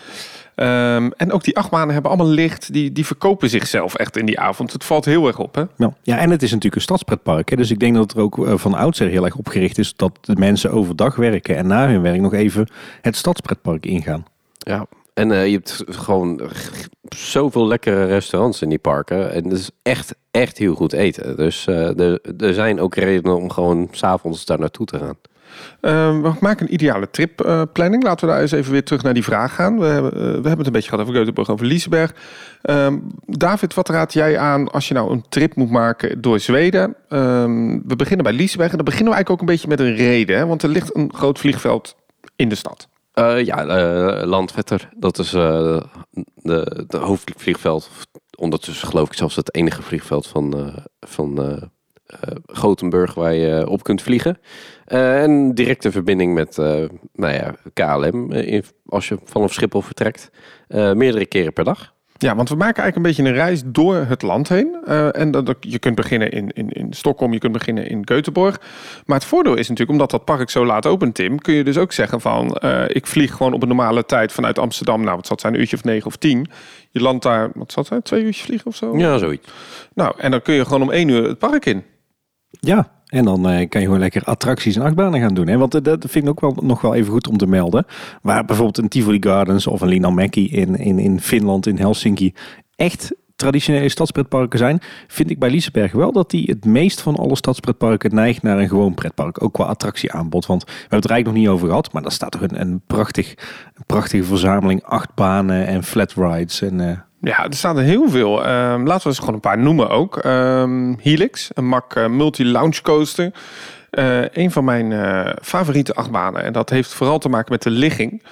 Ehm, en ook die achtbanen hebben allemaal licht. Die, die verkopen zichzelf echt in die avond. Het valt heel erg op, hè? Ja. ja, en het is natuurlijk een stadspretpark. Hè? Dus ik denk dat het er ook eh, van oudsher heel erg opgericht is dat de mensen overdag werken en na hun werk nog even het stadspretpark ingaan. Ja, en eh, je hebt gewoon zoveel lekkere restaurants in die parken. En het is echt, echt heel goed eten. Dus eh, er, er zijn ook redenen om gewoon s'avonds daar naartoe te gaan. Ehm, we maken een ideale tripplanning. Laten we daar eens even weer terug naar die vraag gaan. We hebben, eh, we hebben het een beetje gehad over Göteborg, over Liseberg. Ehm, David, wat raad jij aan als je nou een trip moet maken door Zweden? Ehm, we beginnen bij Liseberg en dan beginnen we eigenlijk ook een beetje met een reden. Hè? Want er ligt een groot vliegveld in de stad. Eh, ja, eh, Landvetter. Dat is eh de, de hoofdvliegveld. Ondertussen geloof ik zelfs het enige vliegveld van, van Gothenburg waar je op kunt vliegen. Eh, en directe verbinding met eh, nou ja, KLM eh, als je vanaf Schiphol vertrekt. Eh, meerdere keren per dag. Ja, want we maken eigenlijk een beetje een reis door het land heen. Eh, en dat, je kunt beginnen in, in, in Stockholm, je kunt beginnen in Göteborg. Maar het voordeel is natuurlijk, omdat dat park zo laat opent, Tim, kun je dus ook zeggen van, eh, ik vlieg gewoon op een normale tijd vanuit Amsterdam. Nou, wat zal zijn, een uurtje of negen of tien. Je landt daar, wat zal het zijn, twee uurtjes vliegen of zo? Ja, zoiets. Nou, en dan kun je gewoon om één uur het park in. Ja, en dan eh, kan je gewoon lekker attracties en achtbanen gaan doen. Hè? Want eh, dat vind ik ook wel, nog wel even goed om te melden. Waar bijvoorbeeld een Tivoli Gardens of een Linnanmäki in, in, in Finland, in Helsinki, echt traditionele stadspretparken zijn, vind ik bij Liseberg wel dat die het meest van alle stadspretparken neigt naar een gewoon pretpark. Ook qua attractieaanbod. Want we hebben het er eigenlijk nog niet over gehad, maar daar staat toch een, een, prachtig, een prachtige verzameling achtbanen en flat rides. En, eh, Ja, er staan er heel veel. Ehm, laten we eens gewoon een paar noemen ook. Ehm, Helix, een Mack eh, multi-lounge coaster. Eh, een van mijn eh, favoriete achtbanen. En dat heeft vooral te maken met de ligging.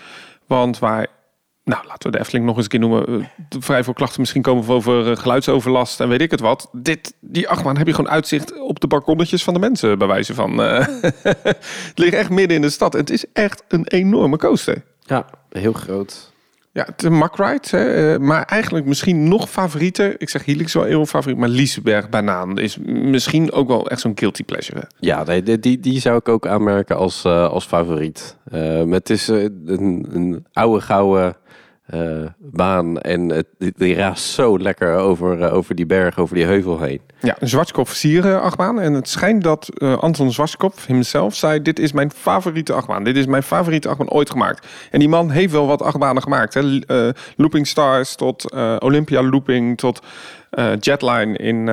Want waar, nou laten we de Efteling nog eens een keer noemen. vrij veel klachten misschien komen over geluidsoverlast en weet ik het wat. Dit, die achtbaan heb je gewoon uitzicht op de balkonnetjes van de mensen, bij wijze van. het ligt echt midden in de stad. Het is echt een enorme coaster. Ja, heel groot. Ja, Ride, hè, eh, maar eigenlijk misschien nog favorieter. Ik zeg Helix wel heel favoriet, maar Liseberg Banaan is misschien ook wel echt zo'n guilty pleasure. Ja, die, die, zou ik ook aanmerken als, eh, als favoriet. Eh, het is een, een oude, gouden eh, baan. En het, die, raast zo lekker over, eh, over die berg, over die heuvel heen. Ja, een Zwartkop versieren achtbaan. En het schijnt dat eh, Anton Zwartkop himself zei... dit is mijn favoriete achtbaan. Dit is mijn favoriete achtbaan ooit gemaakt. En die man heeft wel wat achtbanen gemaakt. Hè. Eh, Looping Stars tot eh, Olympia Looping tot eh, Jetline in,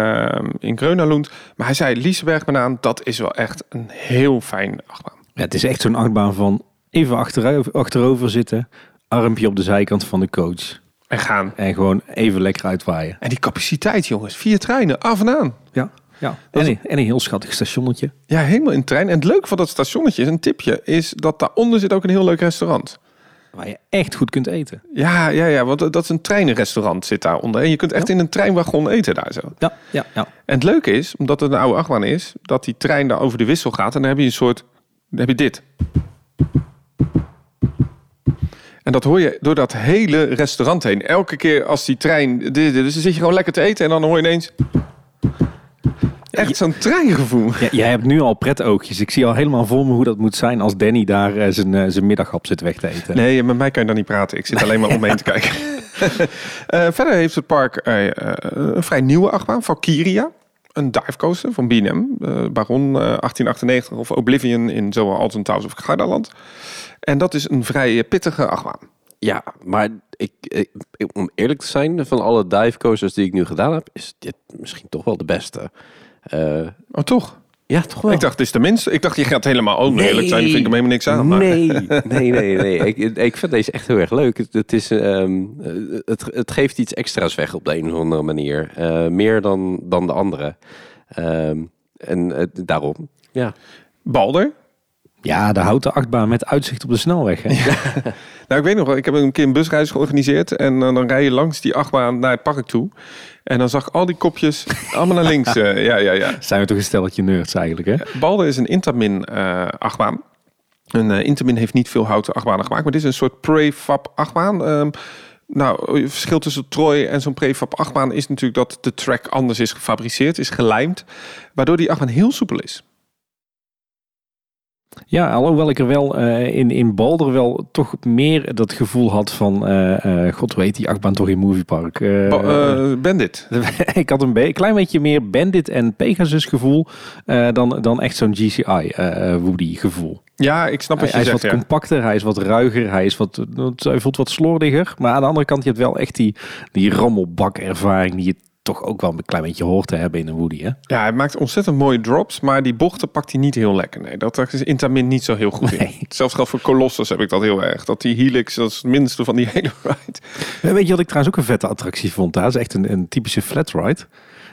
in Grönalund. Maar hij zei, Liseberg Banaan, dat is wel echt een heel fijn achtbaan. Ja, het is echt zo'n achtbaan van even achterover, achterover zitten, armpje op de zijkant van de coach En gaan. en gewoon even lekker uitwaaien. En die capaciteit, jongens. Vier treinen, af en aan. Ja, ja. En, een, en een heel schattig stationnetje. Ja, helemaal in de trein. En het leuke van dat stationnetje, is een tipje, is dat daaronder zit ook een heel leuk restaurant. Waar je echt goed kunt eten. Ja, ja, ja, want dat is een treinrestaurant zit daaronder. En je kunt echt in een treinwagon eten daar zo. Ja, ja, ja. En het leuke is, omdat het een oude achtbaan is, dat die trein daar over de wissel gaat. En dan heb je een soort, dan heb je dit. En dat hoor je door dat hele restaurant heen. Elke keer als die trein, dus dan zit je gewoon lekker te eten en dan hoor je ineens... Echt zo'n treingevoel. Ja, jij hebt nu al pretoogjes. Ik zie al helemaal voor me hoe dat moet zijn als Danny daar eh, zijn, eh, zijn middaghap zit weg te eten. Nee, met mij kan je dan niet praten. Ik zit alleen maar om me heen te kijken. Eh, verder heeft het park een vrij nieuwe achtbaan, Valkyria. Een divecoaster van B&M. eh, Baron eh, 1898 of Oblivion in zowel Alton Towers of Gardaland. En dat is een vrij eh, pittige achtbaan. Ja, maar ik, ik, ik- om eerlijk te zijn, van alle dive coasters die ik nu gedaan heb, is dit misschien toch wel de beste. Eh, Oh, toch? Ja, toch wel. Ik dacht, het is de minste. Ik dacht, je gaat helemaal ook eerlijk zijn. Vind ik hem helemaal niks aan. Maar- Nee, nee, nee, nee. Ik, ik vind deze echt heel erg leuk. Het, het, is, ehm, het, het geeft iets extra's weg op de een of andere manier. Eh, meer dan, dan de andere. Ehm, en eh, daarom, ja. Balder. Ja, de houten achtbaan met uitzicht op de snelweg. Hè? Nou, ik weet nog wel, ik heb een keer een busreis georganiseerd. En eh, dan rij je langs die achtbaan naar het park toe. En dan zag ik al die kopjes allemaal naar links. eh, ja, ja, ja. Zijn we toch een stelletje nerds eigenlijk, hè? Balder is een Intamin eh achtbaan. Een Intamin heeft niet veel houten achtbanen gemaakt, maar dit is een soort prefab achtbaan. Ehm, nou, het verschil tussen Troy en zo'n prefab achtbaan is natuurlijk dat de track anders is gefabriceerd, is gelijmd, waardoor die achtbaan heel soepel is. Ja, alhoewel ik er wel eh, in, in Balder wel toch meer dat gevoel had van... eh, God weet die achtbaan toch in Moviepark. Ba- Bandit. ik had een, be- klein beetje meer Bandit en Pegasus gevoel dan, dan echt zo'n GCI Woody gevoel. Ja, ik snap Hij, wat hij je is wat ja. compacter, hij is wat ruiger, hij, is wat, hij voelt wat slordiger. Maar aan de andere kant, je hebt wel echt die, die rammelbak ervaring die je toch ook wel een klein beetje hoort te hebben in een Woody. Hè? Ja, hij maakt ontzettend mooie drops, maar die bochten pakt hij niet heel lekker. Nee, dat is Intamin niet zo heel goed in. Nee. Zelfs geldt voor Colossus heb ik dat heel erg. Dat die Helix, dat is het minste van die hele ride. Weet je wat ik trouwens ook een vette attractie vond? daar? Dat is echt een, een typische flat ride.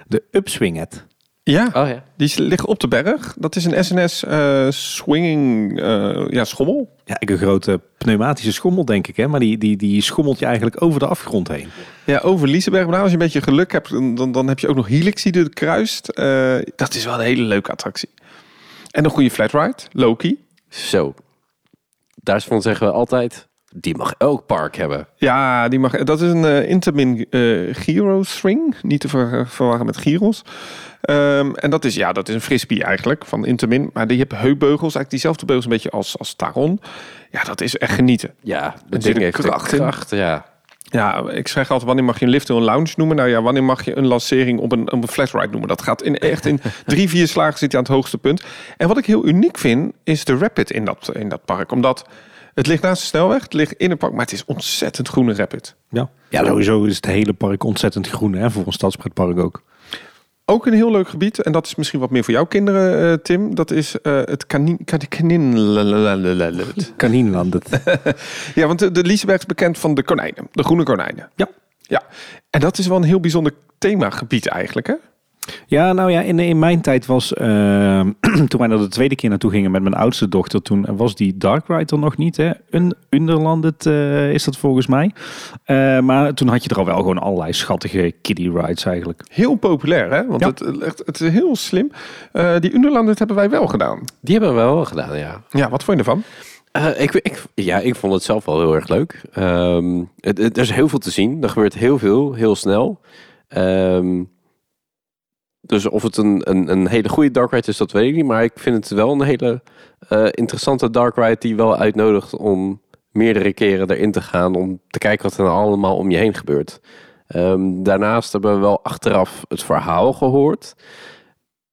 De Upswinget. Ja, Oh ja. die liggen op de berg. Dat is een SNS eh, swinging eh, ja, schommel. Ja, ik een grote pneumatische schommel denk ik. Hè? Maar die, die, die schommelt je eigenlijk over de afgrond heen. Ja, over Liseberg. Maar als je een beetje geluk hebt, dan, dan heb je ook nog Helix die er kruist. Eh, dat is wel een hele leuke attractie. En een goede flat ride, Loki. Zo. Daarvan zeggen we altijd, die mag elk park hebben. Ja, die mag, dat is een eh, Intamin eh Giro String. Niet te ver- verwarren met gyros. Ehm, en dat is, ja, dat is een frisbee eigenlijk van Intamin. Maar die heeft heupbeugels, eigenlijk diezelfde beugels een beetje als, als Taron. Ja, dat is echt genieten. Ja, dat ding heeft kracht kracht, ja. Ja, ik zeg altijd, wanneer mag je een lift of een lounge noemen? Nou ja, wanneer mag je een lancering op een, op een flat ride noemen? Dat gaat in, echt in drie, vier slagen zit je aan het hoogste punt. En wat ik heel uniek vind, is de rapid in dat, in dat park. Omdat het ligt naast de snelweg, het ligt in een park, maar het is ontzettend groene rapid. Ja. ja, sowieso is het hele park ontzettend groen. Hè? Voor een stadspretpark ook. Ook een heel leuk gebied, en dat is misschien wat meer voor jouw kinderen, eh, Tim. Dat is eh, het kanin... kanin Kanienland. het. ja, want de, de Liseberg is bekend van de konijnen, de groene konijnen. Ja. Ja, en dat is wel een heel bijzonder themagebied eigenlijk, hè? Ja, nou ja, in, in mijn tijd was, eh, toen wij er de tweede keer naartoe gingen met mijn oudste dochter, toen was die Dark Ride er nog niet. Hè? Een Underlanded eh, is dat volgens mij. Eh, maar toen had je er al wel gewoon allerlei schattige kiddie rides eigenlijk. Heel populair, hè? Want Ja. het, echt, het is heel slim. Eh, die Underlanded hebben wij wel gedaan. Die hebben we wel gedaan, ja. Ja, wat vond je ervan? Eh, ik, ik, ja, ik vond het zelf wel heel erg leuk. Ehm, het, het- er is heel veel te zien. Er gebeurt heel veel, heel snel. Ehm, dus of het een, een, een hele goede dark ride is, dat weet ik niet. Maar ik vind het wel een hele eh, interessante dark ride die wel uitnodigt om meerdere keren erin te gaan om te kijken wat er nou allemaal om je heen gebeurt. Ehm, daarnaast hebben we wel achteraf het verhaal gehoord.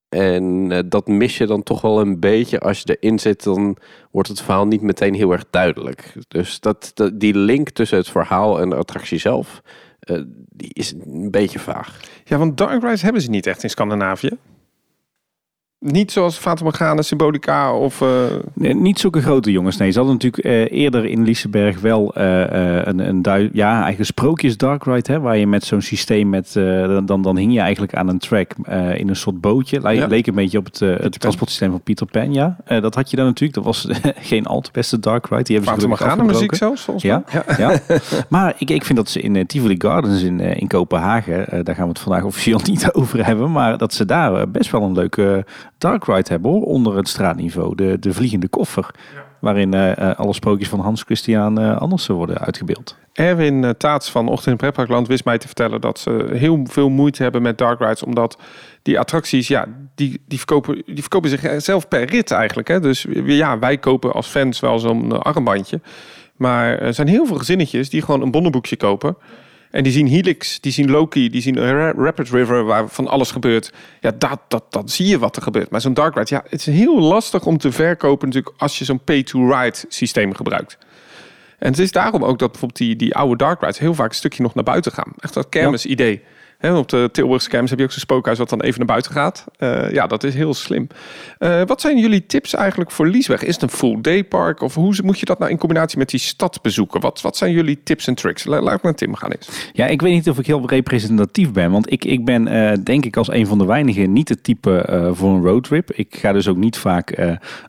En eh, dat mis je dan toch wel een beetje. Als je erin zit, dan wordt het verhaal niet meteen heel erg duidelijk. Dus dat, die link tussen het verhaal en de attractie zelf, die is een beetje vaag. Ja, want Dark Rides hebben ze niet echt in Scandinavië. Niet zoals Fata Morgana, Symbolica of... eh, Nee, niet zulke grote jongens. Nee, ze hadden natuurlijk eh, eerder in Liseberg wel eh, een, een ja, eigenlijk sprookjes Dark Ride, hè, waar je met zo'n systeem met, dan, dan hing je eigenlijk aan een track in een soort bootje. Le- Ja. Leek een beetje op het, transportsysteem van Peter Pan, ja. Dat had je dan natuurlijk. Dat was geen al te beste Dark Ride. Die hebben Fata gelukkig Morgana muziek zelfs, volgens Ja, mij. ja. maar ik, ik vind dat ze in Tivoli Gardens in, in Kopenhagen, daar gaan we het vandaag officieel niet over hebben, maar dat ze daar best wel een leuke Dark Ride hebben hoor, onder het straatniveau. De, de vliegende koffer, waarin eh, eh, alle sprookjes van Hans Christian eh, Andersen worden uitgebeeld. Erwin Taats van Ochtend in Pretparkland wist mij te vertellen dat ze heel veel moeite hebben met dark rides, omdat die attracties, ja, die, die, verkopen, die verkopen zichzelf per rit eigenlijk. Hè? Dus ja, wij kopen als fans wel zo'n armbandje. Maar er zijn heel veel gezinnetjes die gewoon een bonnenboekje kopen. En die zien Helix, die zien Loki, die zien Ra- Rapid River, waar van alles gebeurt. Ja, dat, dat, dat zie je wat er gebeurt. Maar zo'n dark ride, ja, het is heel lastig om te verkopen natuurlijk als je zo'n pay-to-ride systeem gebruikt. En het is daarom ook dat bijvoorbeeld die, die oude dark rides heel vaak een stukje nog naar buiten gaan. Echt dat kermis idee. Op de Tilburgse kermis heb je ook zo'n spookhuis wat dan even naar buiten gaat. Eh, ja, dat is heel slim. Eh, wat zijn jullie tips eigenlijk voor Liesweg? Is het een full day park? Of hoe moet je dat nou in combinatie met die stad bezoeken? Wat, wat zijn jullie tips en tricks? La- Laat ik naar Tim gaan eens. Ja, ik weet niet of ik heel representatief ben. Want ik, ik ben eh, denk ik als een van de weinigen niet het type voor een roadtrip. Ik ga dus ook niet vaak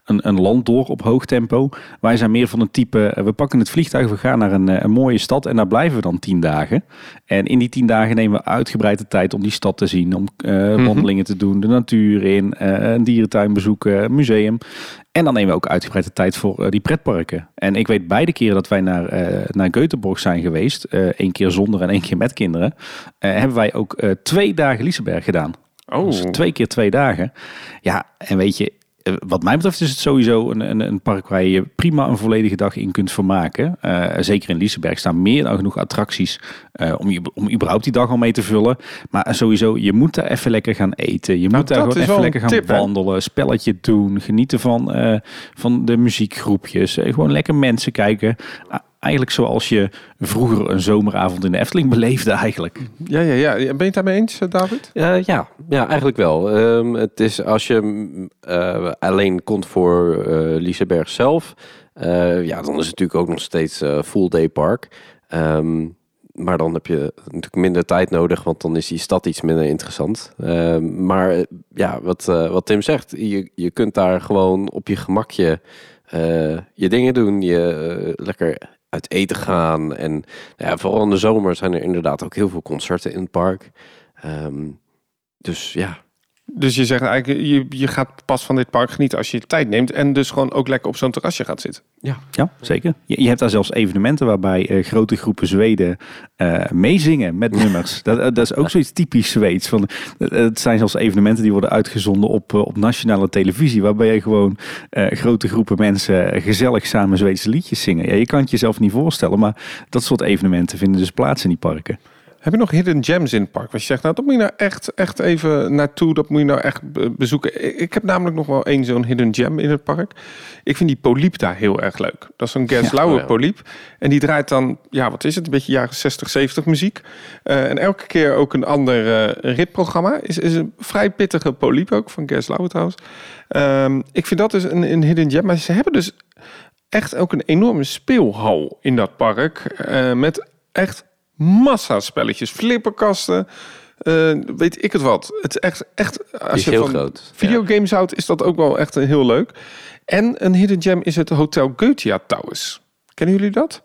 een, een land door op hoog tempo. Wij zijn meer van een type, we pakken het vliegtuig, we gaan naar een, een mooie stad en daar blijven we dan tien dagen. En in die tien dagen nemen we uitgebreid de tijd om die stad te zien. Om eh, wandelingen te doen, de natuur in, eh, een dierentuin bezoeken, een museum. En dan nemen we ook uitgebreid de tijd voor eh, die pretparken. En ik weet beide keren dat wij naar, naar Göteborg zijn geweest. één keer zonder en één keer met kinderen. hebben wij ook twee dagen Liseberg gedaan. Oh, Dus twee keer twee dagen. Ja, en weet je, wat mij betreft is het sowieso een, een, een park waar je prima een volledige dag in kunt vermaken. Eh, zeker in Liseberg staan meer dan genoeg attracties eh, om, je, om überhaupt die dag al mee te vullen. Maar sowieso, je moet daar even lekker gaan eten. Je moet daar Nou, gewoon even lekker gaan tip, wandelen, spelletje doen, genieten van, eh, van de muziekgroepjes. Eh, gewoon lekker mensen kijken. Eigenlijk zoals je vroeger een zomeravond in de Efteling beleefde eigenlijk. ja, ja, ja. Ben je het daarmee eens, eh, David? Ja, ja, eigenlijk wel. Ehm, het is als je eh, alleen komt voor eh Liseberg zelf, eh, ja, dan is het natuurlijk ook nog steeds full day park. Ehm, maar dan heb je natuurlijk minder tijd nodig, want dan is die stad iets minder interessant. Ehm, maar ja, wat, eh, wat Tim zegt, je, je kunt daar gewoon op je gemakje eh, je dingen doen. Je lekker uit eten gaan. En nou ja, vooral in de zomer zijn er inderdaad ook heel veel concerten in het park. Ehm, dus ja, Dus je zegt eigenlijk, je, je gaat pas van dit park genieten als je je tijd neemt. En dus gewoon ook lekker op zo'n terrasje gaat zitten. Ja, zeker. Je, je hebt daar zelfs evenementen waarbij eh, grote groepen Zweden eh, meezingen met nummers. Dat, dat is ook zoiets typisch Zweeds. Van, eh, het zijn zelfs evenementen die worden uitgezonden op, eh, op nationale televisie. Waarbij je gewoon eh, grote groepen mensen eh, gezellig samen Zweedse liedjes zingen. Ja, je kan het jezelf niet voorstellen, maar dat soort evenementen vinden dus plaats in die parken. Heb je nog hidden gems in het park? Wat je zegt, nou, dat moet je nou echt, echt even naartoe. Dat moet je nou echt be- bezoeken. Ik, heb namelijk nog wel één zo'n hidden gem in het park. Ik vind die poliep daar heel erg leuk. Dat is zo'n Gerslauer Oh ja. poliep. En die draait dan, ja, wat is het? Een beetje jaren 60, 70 muziek. Eh, en elke keer ook een ander eh, ritprogramma. Is, is een vrij pittige poliep ook, van Gerslauer trouwens. Ehm, ik vind dat dus een, een hidden gem. Maar ze hebben dus echt ook een enorme speelhal in dat park. eh, met echt massa spelletjes, flipperkasten, eh, weet ik het wat. Het is echt, echt als is je heel van groot. videogames houdt, is dat ook wel echt een heel leuk. En een hidden gem is het Hotel Goetia Towers. Kennen jullie dat?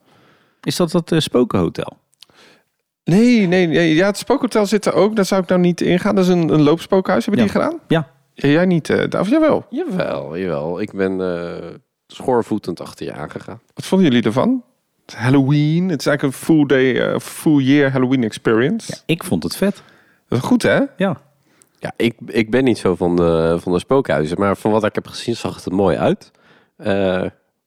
Is dat dat eh, spokenhotel? Nee, nee, nee. Ja, het spookhotel zit er ook. Daar zou ik nou niet ingaan. Dat is een, een loopspookhuis. Hebben die gedaan? Ja. Ja, jij niet, uh, David? Jawel. Jawel, jawel. Ik ben eh, schoorvoetend achter je aangegaan. Wat vonden jullie ervan? Halloween. Het is eigenlijk een full day, eh, full year Halloween experience. Ik vond het vet. Dat is goed, hè? Ja. Ja, ik, ik ben niet zo van de, van de spookhuizen, maar van wat ik heb gezien zag het er mooi uit. Eh,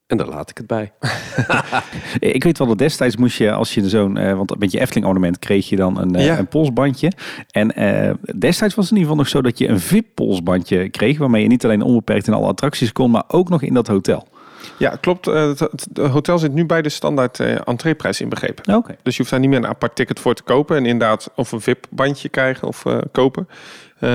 En daar laat ik het bij. Ik weet wel dat destijds moest je, als je zo'n, eh, want met je Efteling ornament kreeg je dan een, eh, Ja. een polsbandje. En eh, destijds was het in ieder geval nog zo dat je een VIP-polsbandje kreeg, waarmee je niet alleen onbeperkt in alle attracties kon, maar ook nog in dat hotel. Ja, klopt. Eh, het, hotel zit nu bij de standaard eh entreeprijs inbegrepen. Oké. Dus je hoeft daar niet meer een apart ticket voor te kopen. En inderdaad, of een VIP-bandje krijgen of eh, kopen.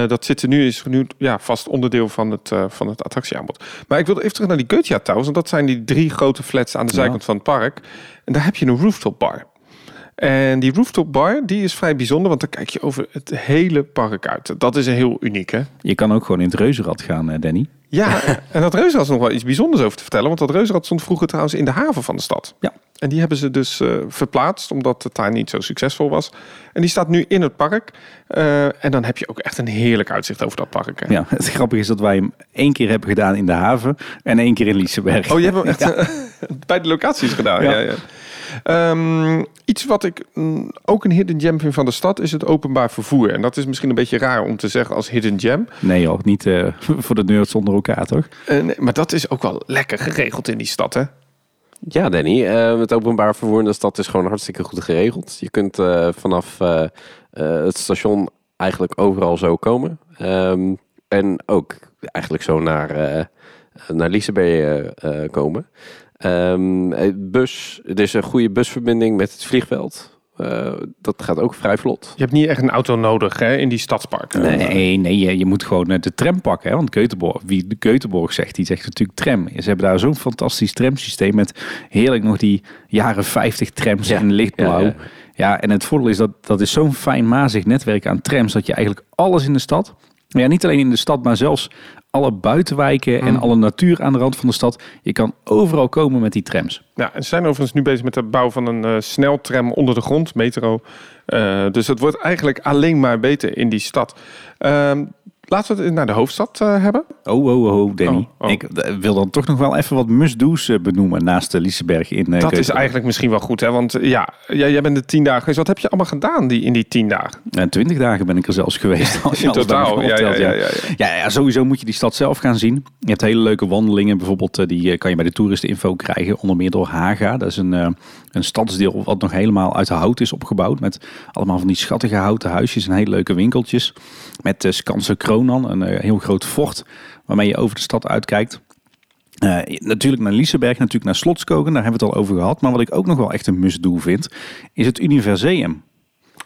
Dat zit er nu, is nu ja, vast onderdeel van het, van het attractieaanbod. Maar ik wilde even terug naar die Goetia Towers. Want dat zijn die drie grote flats aan de Ja. zijkant van het park. En daar heb je een rooftop bar. En die rooftop bar, die is vrij bijzonder. Want dan kijk je over het hele park uit. Dat is heel uniek, hè? Je kan ook gewoon in het reuzenrad gaan, eh, Danny. Ja, en dat reuzenrad is nog wel iets bijzonders over te vertellen. Want dat reuzenrad stond vroeger trouwens in de haven van de stad. Ja. En die hebben ze dus eh, verplaatst, omdat het daar niet zo succesvol was. En die staat nu in het park. Eh, en dan heb je ook echt een heerlijk uitzicht over dat park. Hè? Ja, het grappige is dat wij hem één keer hebben gedaan in de haven en één keer in Liseberg. Oh, je hebt hem echt bij de locaties gedaan. Ja. Ja. Ja, Ehm, iets wat ik mm, ook een hidden gem vind van de stad is het openbaar vervoer. En dat is misschien een beetje raar om te zeggen als hidden gem. Nee joh, niet eh, voor de nerds onder elkaar toch? Eh, nee, maar dat is ook wel lekker geregeld in die stad, hè? Ja, Danny. eh, het openbaar vervoer in de stad is gewoon hartstikke goed geregeld. Je kunt eh, vanaf het station eigenlijk overal zo komen. Ehm, en ook eigenlijk zo naar, eh naar Liseberg komen. Ehm, eh, bus, er is een goede busverbinding met het vliegveld. Eh, dat gaat ook vrij vlot. Je hebt niet echt een auto nodig hè, in die stadsparken. Nee, nee, je, je moet gewoon de tram pakken. Hè? Want Keutenborg, wie de Keutenborg zegt, die zegt natuurlijk tram. Ze hebben daar zo'n fantastisch tramsysteem met heerlijk nog die jaren 50 trams Ja, in lichtblauw. ja, Ja, ja. en het voordeel is dat dat is zo'n fijnmazig netwerk aan trams dat je eigenlijk alles in de stad, maar ja, niet alleen in de stad, maar zelfs alle buitenwijken en alle natuur aan de rand van de stad. Je kan overal komen met die trams. Ja, en ze zijn overigens nu bezig met de bouw van een eh, sneltram onder de grond, metro. Eh, dus het wordt eigenlijk alleen maar beter in die stad. Ehm, laten we het naar de hoofdstad eh, hebben. Oh, oh, oh, Danny. Oh, oh. Ik eh, wil dan toch nog wel even wat must-do's eh, benoemen naast de Liseberg in eh, dat is eigenlijk misschien wel goed, hè? Want ja, jij, jij bent de tien dagen. Dus wat heb je allemaal gedaan die, in die tien dagen? En twintig dagen ben ik er zelfs geweest. Als je In totaal, ja, ja, ja, ja, Ja, ja, sowieso moet je die stad zelf gaan zien. Je hebt hele leuke wandelingen. Bijvoorbeeld, die kan je bij de toeristeninfo krijgen. Onder meer door Haga. Dat is een, een stadsdeel wat nog helemaal uit hout is opgebouwd. Met allemaal van die schattige houten huisjes en hele leuke winkeltjes. Met uh, Skanse Een eh, heel groot fort waarmee je over de stad uitkijkt. Eh, natuurlijk naar Liseberg, natuurlijk naar Slotskogen. Daar hebben we het al over gehad. Maar wat ik ook nog wel echt een must-do vind, is het Universeum.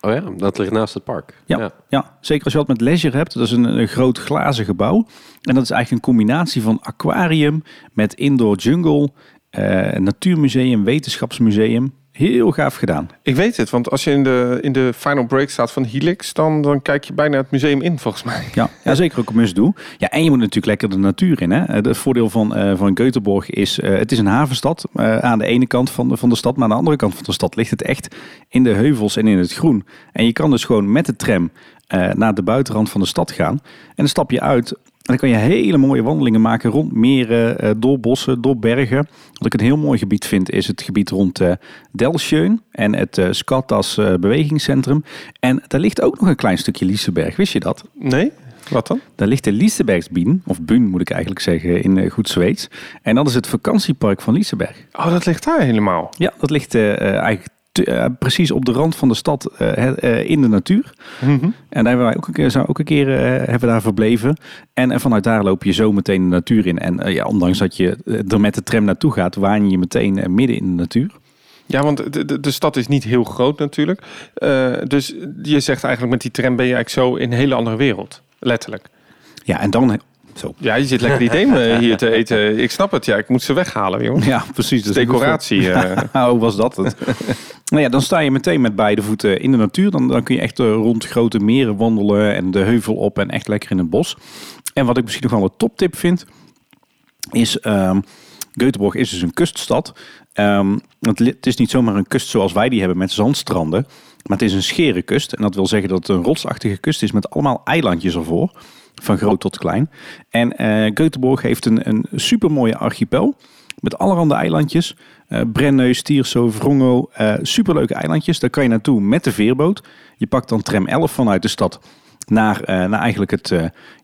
Oh ja, dat ligt naast het park. Ja, ja. zeker als je wat met leisure hebt. Dat is een, een groot glazen gebouw. En dat is eigenlijk een combinatie van aquarium met indoor jungle, eh, natuurmuseum, wetenschapsmuseum. Heel gaaf gedaan. Ik weet het, want als je in de, in de final break staat van Helix, dan, dan kijk je bijna het museum in, volgens mij. Ja, ja zeker ook een must-do. Ja, en je moet natuurlijk lekker de natuur in. Hè? Het voordeel van, eh van Göteborg is, eh, het is een havenstad eh, aan de ene kant van de, van de stad. Maar aan de andere kant van de stad ligt het echt in de heuvels en in het groen. En je kan dus gewoon met de tram eh, naar de buitenrand van de stad gaan. En dan stap je uit dan kan je hele mooie wandelingen maken rond meren, eh, door bossen, door bergen. Wat ik een heel mooi gebied vind is het gebied rond eh Delschön en het eh Skattas bewegingscentrum. En daar ligt ook nog een klein stukje Liseberg. Wist je dat? Nee? Wat dan? Daar ligt de Lisebergsbien, of Bun moet ik eigenlijk zeggen in goed Zweeds. En dat is het vakantiepark van Liseberg. Oh, dat ligt daar helemaal. Ja, dat ligt eigenlijk eh, precies op de rand van de stad eh, eh, in de natuur. Mhm. En daar hebben wij ook een keer, zijn ook een keer hebben daar verbleven. En, en vanuit daar loop je zo meteen de natuur in. En ja, ondanks dat je er met de tram naartoe gaat, waan je meteen midden in de natuur. Ja, want de, de, de stad is niet heel groot natuurlijk. Dus je zegt eigenlijk met die tram ben je eigenlijk zo in een hele andere wereld. Letterlijk. Ja, en dan... Zo. Ja, je zit lekker die thee hier te eten. Ik snap het, ja. Ik moet ze weghalen, jongen. Ja, precies. Dus Decoratie. eh. Nou, was dat het? nou ja, dan sta je meteen met beide voeten in de natuur. Dan, dan kun je echt eh, rond grote meren wandelen en de heuvel op en echt lekker in het bos. En wat ik misschien nog wel een toptip vind, is ehm Göteborg is dus een kuststad. Het, li- het is niet zomaar een kust zoals wij die hebben met zandstranden. Maar het is een scherenkust. En dat wil zeggen dat het een rotsachtige kust is met allemaal eilandjes ervoor. Van groot tot klein. En eh Göteborg heeft een, een supermooie archipel. Met allerhande eilandjes. Eh Brenneu, Tierso, Vrongo. eh superleuke eilandjes. Daar kan je naartoe met de veerboot. Je pakt dan tram 11 vanuit de stad naar, naar eigenlijk het,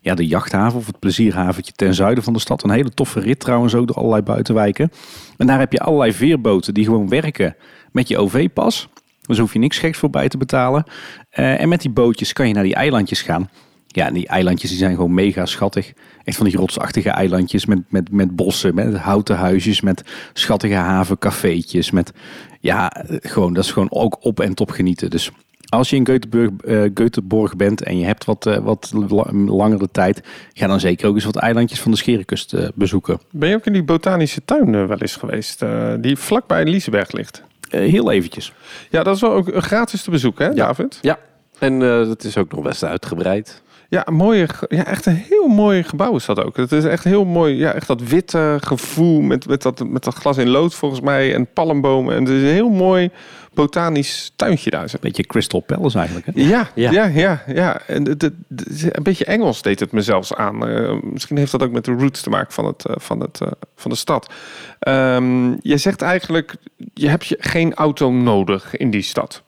ja, de jachthaven of het plezierhaventje ten zuiden van de stad. Een hele toffe rit trouwens ook door allerlei buitenwijken. En daar heb je allerlei veerboten die gewoon werken met je OV-pas. Dus hoef je niks geks voorbij te betalen. En met die bootjes kan je naar die eilandjes gaan. Ja, en die eilandjes die zijn gewoon mega schattig. Echt van die rotsachtige eilandjes met, met, met bossen, met houten huisjes, met schattige havencafeetjes. Met, ja, gewoon, dat is gewoon ook op en top genieten. Dus als je in Göteborg, eh, Göteborg bent en je hebt wat, eh, wat la- langere tijd, ga dan zeker ook eens wat eilandjes van de Scherenkust eh, bezoeken. Ben je ook in die botanische tuin wel eens geweest? die vlakbij Liseberg ligt. Heel eventjes. Ja, dat is wel ook gratis te bezoeken, hè, Ja. David? Ja, en eh, dat is ook nog best uitgebreid. Ja, een mooie, ja, echt een heel mooi gebouw is dat ook. Het is echt heel mooi, ja, echt dat witte gevoel met, met, dat, met dat glas in lood volgens mij en palmbomen. En het is een heel mooi botanisch tuintje daar. zeg. Beetje Crystal Palace eigenlijk. Hè? Ja, ja, Ja. ja, ja. En een beetje Engels deed het me zelfs aan. Eh, misschien heeft dat ook met de roots te maken van, het, eh, van, het, eh, van de stad. Ehm, je zegt eigenlijk, je hebt je geen auto nodig in die stad.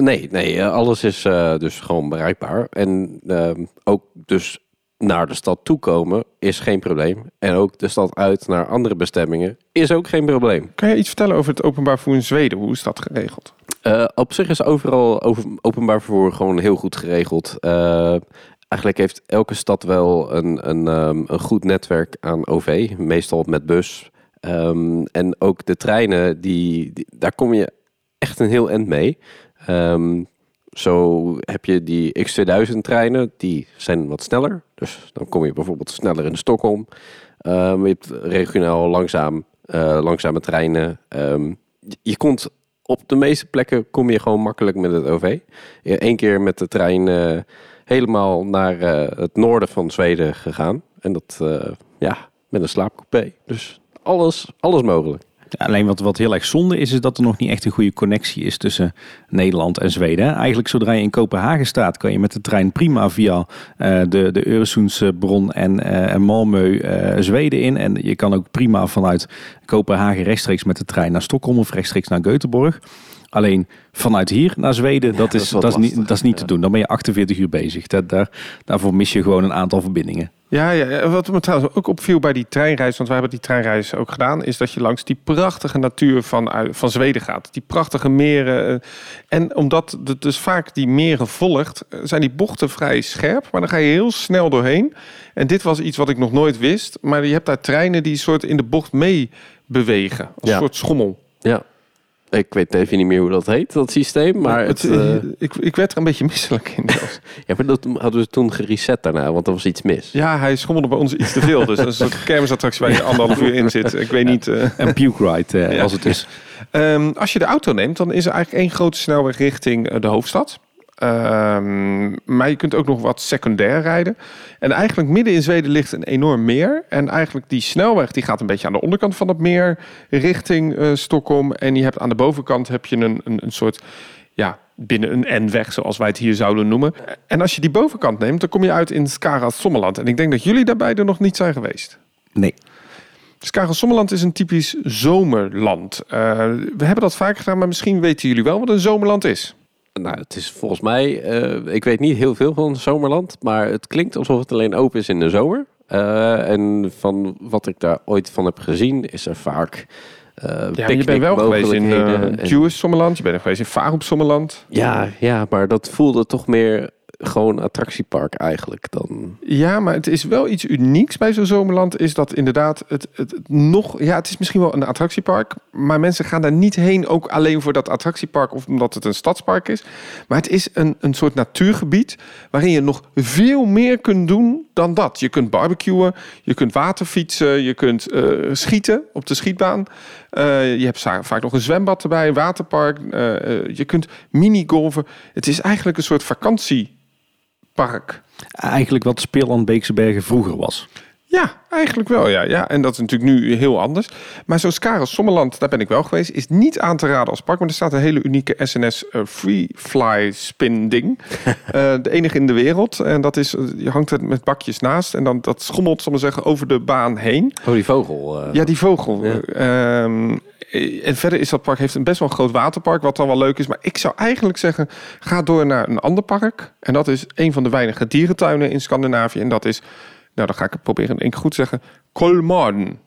Nee, nee, eh, alles is eh, dus gewoon bereikbaar. En ehm, ook dus naar de stad toekomen is geen probleem. En ook de stad uit naar andere bestemmingen is ook geen probleem. Kan je iets vertellen over het openbaar vervoer in Zweden? Hoe is dat geregeld? Eh, op zich is overal over, openbaar vervoer gewoon heel goed geregeld. Eigenlijk heeft elke stad wel een, een, ehm, een goed netwerk aan OV, meestal met bus. Ehm, en ook de treinen, die, die- daar kom je echt een heel eind mee. Ehm, zo heb je die X2000 treinen, die zijn wat sneller. Dus dan kom je bijvoorbeeld sneller in Stockholm. Ehm, je hebt regionaal langzaam, eh, langzame treinen. Ehm, je komt op de meeste plekken kom je gewoon makkelijk met het OV. Eén keer met de trein eh, helemaal naar eh, het noorden van Zweden gegaan. En dat, ja, met een slaapcoupé. Dus alles, alles mogelijk. Alleen wat, wat heel erg zonde is, is dat er nog niet echt een goede connectie is tussen Nederland en Zweden. Eigenlijk zodra je in Kopenhagen staat, kan je met de trein prima via eh, de, de Øresundsbron en, eh en Malmö eh, Zweden in. En je kan ook prima vanuit Kopenhagen rechtstreeks met de trein naar Stockholm of rechtstreeks naar Göteborg. Alleen vanuit hier naar Zweden, dat, dat is, dat, is niet, dat is niet ja. te doen. Dan ben je 48 uur bezig. Dat, daar, daarvoor mis je gewoon een aantal verbindingen. Ja, ja, wat me trouwens ook opviel bij die treinreis, want wij hebben die treinreis ook gedaan, is dat je langs die prachtige natuur van, uit- van Zweden gaat. Die prachtige meren. eh, En omdat het dus vaak die meren volgt, eh, zijn die bochten vrij scherp, maar dan ga je heel snel doorheen. En dit was iets wat ik nog nooit wist, maar je hebt daar treinen die soort in de bocht mee bewegen. Als Ja. een soort schommel. Ja. Ik weet even niet meer hoe dat heet, dat systeem. Maar het, het, eh, eh, ik, ik werd er een beetje misselijk in. ja, maar dat hadden we toen gereset daarna, want er was iets mis. ja, hij schommelde bij ons iets te veel. Dus dat is een soort kermisattractie waar je anderhalf uur in zit. Ik weet niet... eh, En Puke Ride, eh, Ja. als het is. Ehm, als je de auto neemt, dan is er eigenlijk één grote snelweg richting de hoofdstad. Ehm, maar je kunt ook nog wat secundair rijden. En eigenlijk midden in Zweden ligt een enorm meer. En eigenlijk die snelweg die gaat een beetje aan de onderkant van het meer richting eh, Stockholm. En je hebt aan de bovenkant heb je een, een, een soort ja, binnen een N-weg, zoals wij het hier zouden noemen. En als je die bovenkant neemt, dan kom je uit in Skara Sommerland. En ik denk dat jullie daarbij er nog niet zijn geweest. Nee. Skara Sommerland is een typisch zomerland. Eh, we hebben dat vaak gedaan, maar misschien weten jullie wel wat een zomerland is. Nou, het is volgens mij, eh, ik weet niet heel veel van Zomerland, maar het klinkt alsof het alleen open is in de zomer. Eh, en van wat ik daar ooit van heb gezien, is er vaak. eh Ja, je bent wel geweest in uh, Jewish Sommerland, je bent er geweest in Farup Sommerland. Ja, ja, maar dat voelde toch meer gewoon attractiepark eigenlijk dan. Ja, maar het is wel iets unieks bij zo'n zomerland. Is dat inderdaad het, het, nog... Ja, het is misschien wel een attractiepark. Maar mensen gaan daar niet heen ook alleen voor dat attractiepark... of omdat het een stadspark is. Maar het is een, een soort natuurgebied... waarin je nog veel meer kunt doen dan dat. Je kunt barbecuen, je kunt waterfietsen... je kunt eh, schieten op de schietbaan. Eh, je hebt vaak nog een zwembad erbij, een waterpark. Eh, je kunt minigolven. Het is eigenlijk een soort vakantiepark. Eigenlijk wat Speelland Beekse Bergen vroeger was. Ja, eigenlijk wel, ja. ja. En dat is natuurlijk nu heel anders. Maar zo'n Skara Sommerland, daar ben ik wel geweest, is niet aan te raden als park. Want er staat een hele unieke SNS eh, Free Fly Spin ding. Eh, de enige in de wereld. En dat is, eh, je hangt het met bakjes naast. En dan dat schommelt, ik maar zeggen, over de baan heen. Oh, die vogel. Ja, die vogel. Ja. Ehm, eh, en verder is dat park heeft een best wel een groot waterpark, wat dan wel leuk is. Maar ik zou eigenlijk zeggen, ga door naar een ander park. En dat is een van de weinige dierentuinen in Scandinavië. En dat is, nou dan ga ik het proberen in één goed te zeggen, Kolmarden.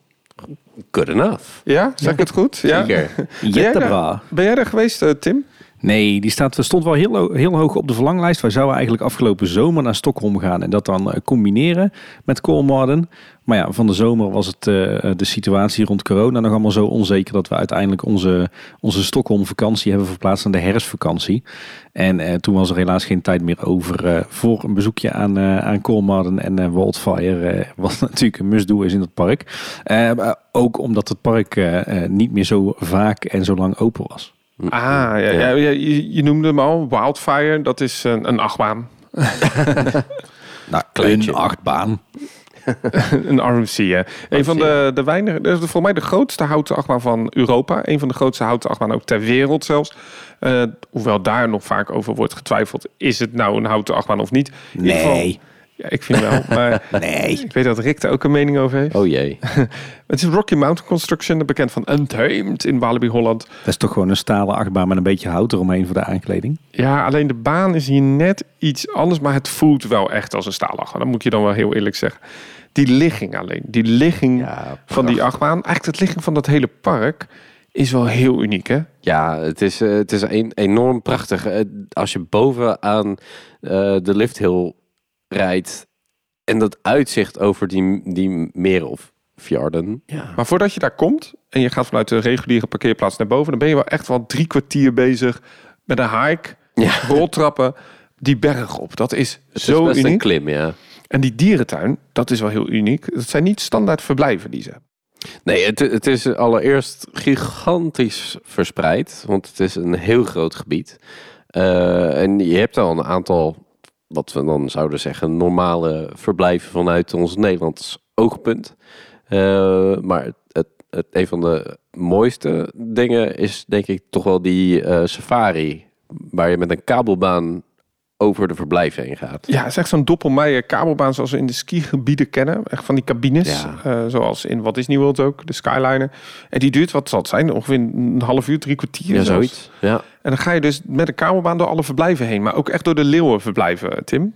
Good enough. Ja, zeg ik het goed? Ja. Zeker. Ben jij, daar, ben jij er geweest, eh, Tim? Nee, die staat, stond wel heel, heel hoog op de verlanglijst. Wij zouden eigenlijk afgelopen zomer naar Stockholm gaan en dat dan eh, combineren met Kolmarden. Maar ja, van de zomer was het eh, de situatie rond corona nog allemaal zo onzeker dat we uiteindelijk onze, onze Stockholm vakantie hebben verplaatst naar de herfstvakantie. En eh, toen was er helaas geen tijd meer over eh, voor een bezoekje aan, eh aan Kolmarden en eh, Wildfire. eh, wat natuurlijk een must-do is in het park. Eh, ook omdat het park eh, eh, niet meer zo vaak en zo lang open was. Ah, ja, ja. ja, je, je noemde hem al, Wildfire. Dat is een, een achtbaan. Nou, Kleintje. een achtbaan. een RMC, ja. Een van de, de weinige, dat is volgens mij de grootste houten achtbaan van Europa. Een van de grootste houten achtbaan ook ter wereld zelfs. Eh, hoewel daar nog vaak over wordt getwijfeld. Is het nou een houten achtbaan of niet? In ieder geval- Nee. Ja, ik vind wel. Maar Nee. ik weet dat Rick daar ook een mening over heeft. Oh jee. Het is Rocky Mountain Construction, bekend van Untamed in Walibi, Holland. Dat is toch gewoon een stalen achtbaan met een beetje hout eromheen voor de aankleding. Ja, alleen de baan is hier net iets anders, maar het voelt wel echt als een staalachtbaan. Dat moet je dan wel heel eerlijk zeggen. Die ligging alleen, die ligging Ja, van die achtbaan, eigenlijk het ligging van dat hele park is wel heel uniek, hè? Ja, het is, eh, het is een, enorm prachtig. Eh, als je bovenaan eh de lifthill rijdt en dat uitzicht over die, die meren of fjorden. Ja. Maar voordat je daar komt en je gaat vanuit de reguliere parkeerplaats naar boven, dan ben je wel echt wel drie kwartier bezig met een hike, Ja. roltrappen, die berg op. Dat is Het zo is best een uniek. klim, ja. En die dierentuin, dat is wel heel uniek. Dat zijn niet standaard verblijven die ze hebben. Nee, het, het is allereerst gigantisch verspreid, want het is een heel groot gebied. Eh, en je hebt al een aantal, wat we dan zouden zeggen, normale verblijven vanuit ons Nederlands oogpunt. Eh, maar het, het, een van de mooiste dingen is denk ik toch wel die eh, safari, waar je met een kabelbaan over de verblijven heen gaat. Ja, het is echt zo'n doppelmeijer kabelbaan zoals we in de skigebieden kennen. Echt van die cabines, Ja. eh, zoals in Walt Disney World ook, de Skyliner. En die duurt, wat zal het zijn, ongeveer een half uur, drie kwartier. Ja, zelfs. zoiets. Ja. En dan ga je dus met een kabelbaan door alle verblijven heen. Maar ook echt door de leeuwenverblijven, Tim.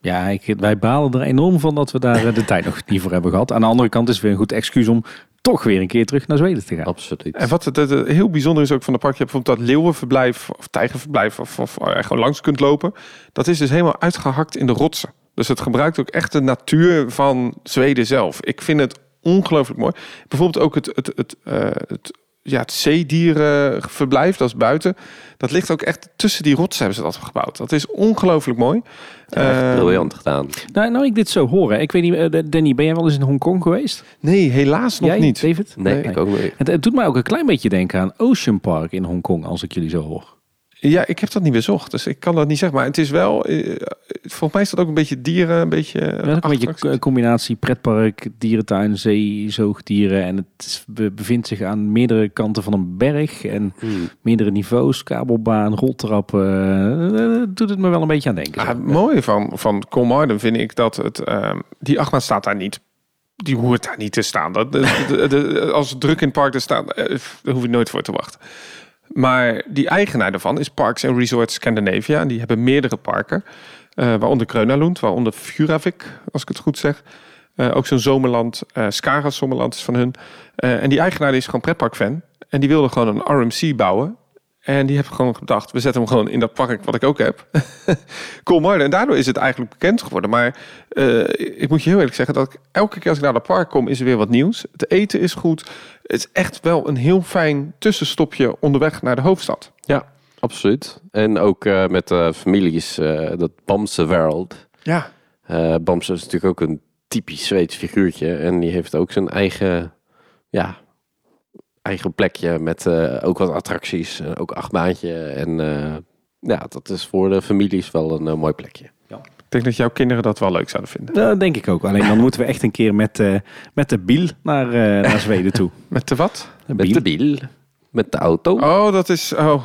Ja, ik, wij balen er enorm van dat we daar eh, de tijd nog niet voor hebben gehad. Aan de andere kant is het weer een goed excuus om toch weer een keer terug naar Zweden te gaan. Absoluut. En wat het, het- het heel bijzonder is ook van de park, je hebt bijvoorbeeld dat leeuwenverblijf of tijgerverblijf of, of waar je gewoon langs kunt lopen. Dat is dus helemaal uitgehakt in de rotsen. Dus het gebruikt ook echt de natuur van Zweden zelf. Ik vind het ongelooflijk mooi. Bijvoorbeeld ook het, het, het, eh, het, ja, het zeedierenverblijf, dat is buiten. Dat ligt ook echt tussen die rotsen hebben ze dat gebouwd. Dat is ongelooflijk mooi. Ja, echt Eh, briljant gedaan. Nou, nou, ik dit zo horen. Ik weet niet, eh, Danny, ben jij wel eens in Hongkong geweest? Nee, helaas nog jij, niet. David? Nee, ik ook niet. Het, het doet mij ook een klein beetje denken aan Ocean Park in Hongkong, als ik jullie zo hoor. Ja, ik heb dat niet bezocht, dus ik kan dat niet zeggen. Maar het is wel, eh, volgens mij is dat ook een beetje dieren, een beetje... Dat is ook een beetje een combinatie pretpark, dierentuin, zee, zoogdieren. En het is- bevindt zich aan meerdere kanten van een berg en Hmm. meerdere niveaus, kabelbaan, roltrappen. Eh, eh, doet het me wel een beetje aan denken. Ah, zo. het mooie van, van Colmarden vind ik dat het, ehm, die achtbaan staat daar niet. Die hoort daar niet te staan. Dat, de, de- de- als druk in het park er staat, eh, daar hoef je nooit voor te wachten. Maar die eigenaar daarvan is Parks and Resorts Scandinavia. En die hebben meerdere parken. eh, waaronder Kreunalund, waaronder Furavik, als ik het goed zeg. Eh, ook zo'n zomerland, eh Skara Zomerland is van hun. En die eigenaar is gewoon pretparkfan. En die wilde gewoon een RMC bouwen. En die heeft gewoon gedacht, we zetten hem gewoon in dat park wat ik ook heb. Colmarden. En daardoor is het eigenlijk bekend geworden. Maar eh, ik moet je heel eerlijk zeggen dat ik elke keer als ik naar dat park kom, is er weer wat nieuws. Het eten is goed. Het is echt wel een heel fijn tussenstopje onderweg naar de hoofdstad. Ja, absoluut. En ook eh, met de families, dat Bamse World. Ja. Bamse is natuurlijk ook een typisch Zweeds figuurtje. En die heeft ook zijn eigen, ja, eigen plekje met eh, ook wat attracties. eh, ook achtbaantje. En eh, ja, dat is voor de families wel een mooi plekje. Ik denk dat jouw kinderen dat wel leuk zouden vinden. Dat denk ik ook. Alleen dan moeten we echt een keer met, eh, met de biel naar, eh, naar Zweden toe. Met de wat? De Met biel. de biel, met de auto. Oh, dat is... Oh,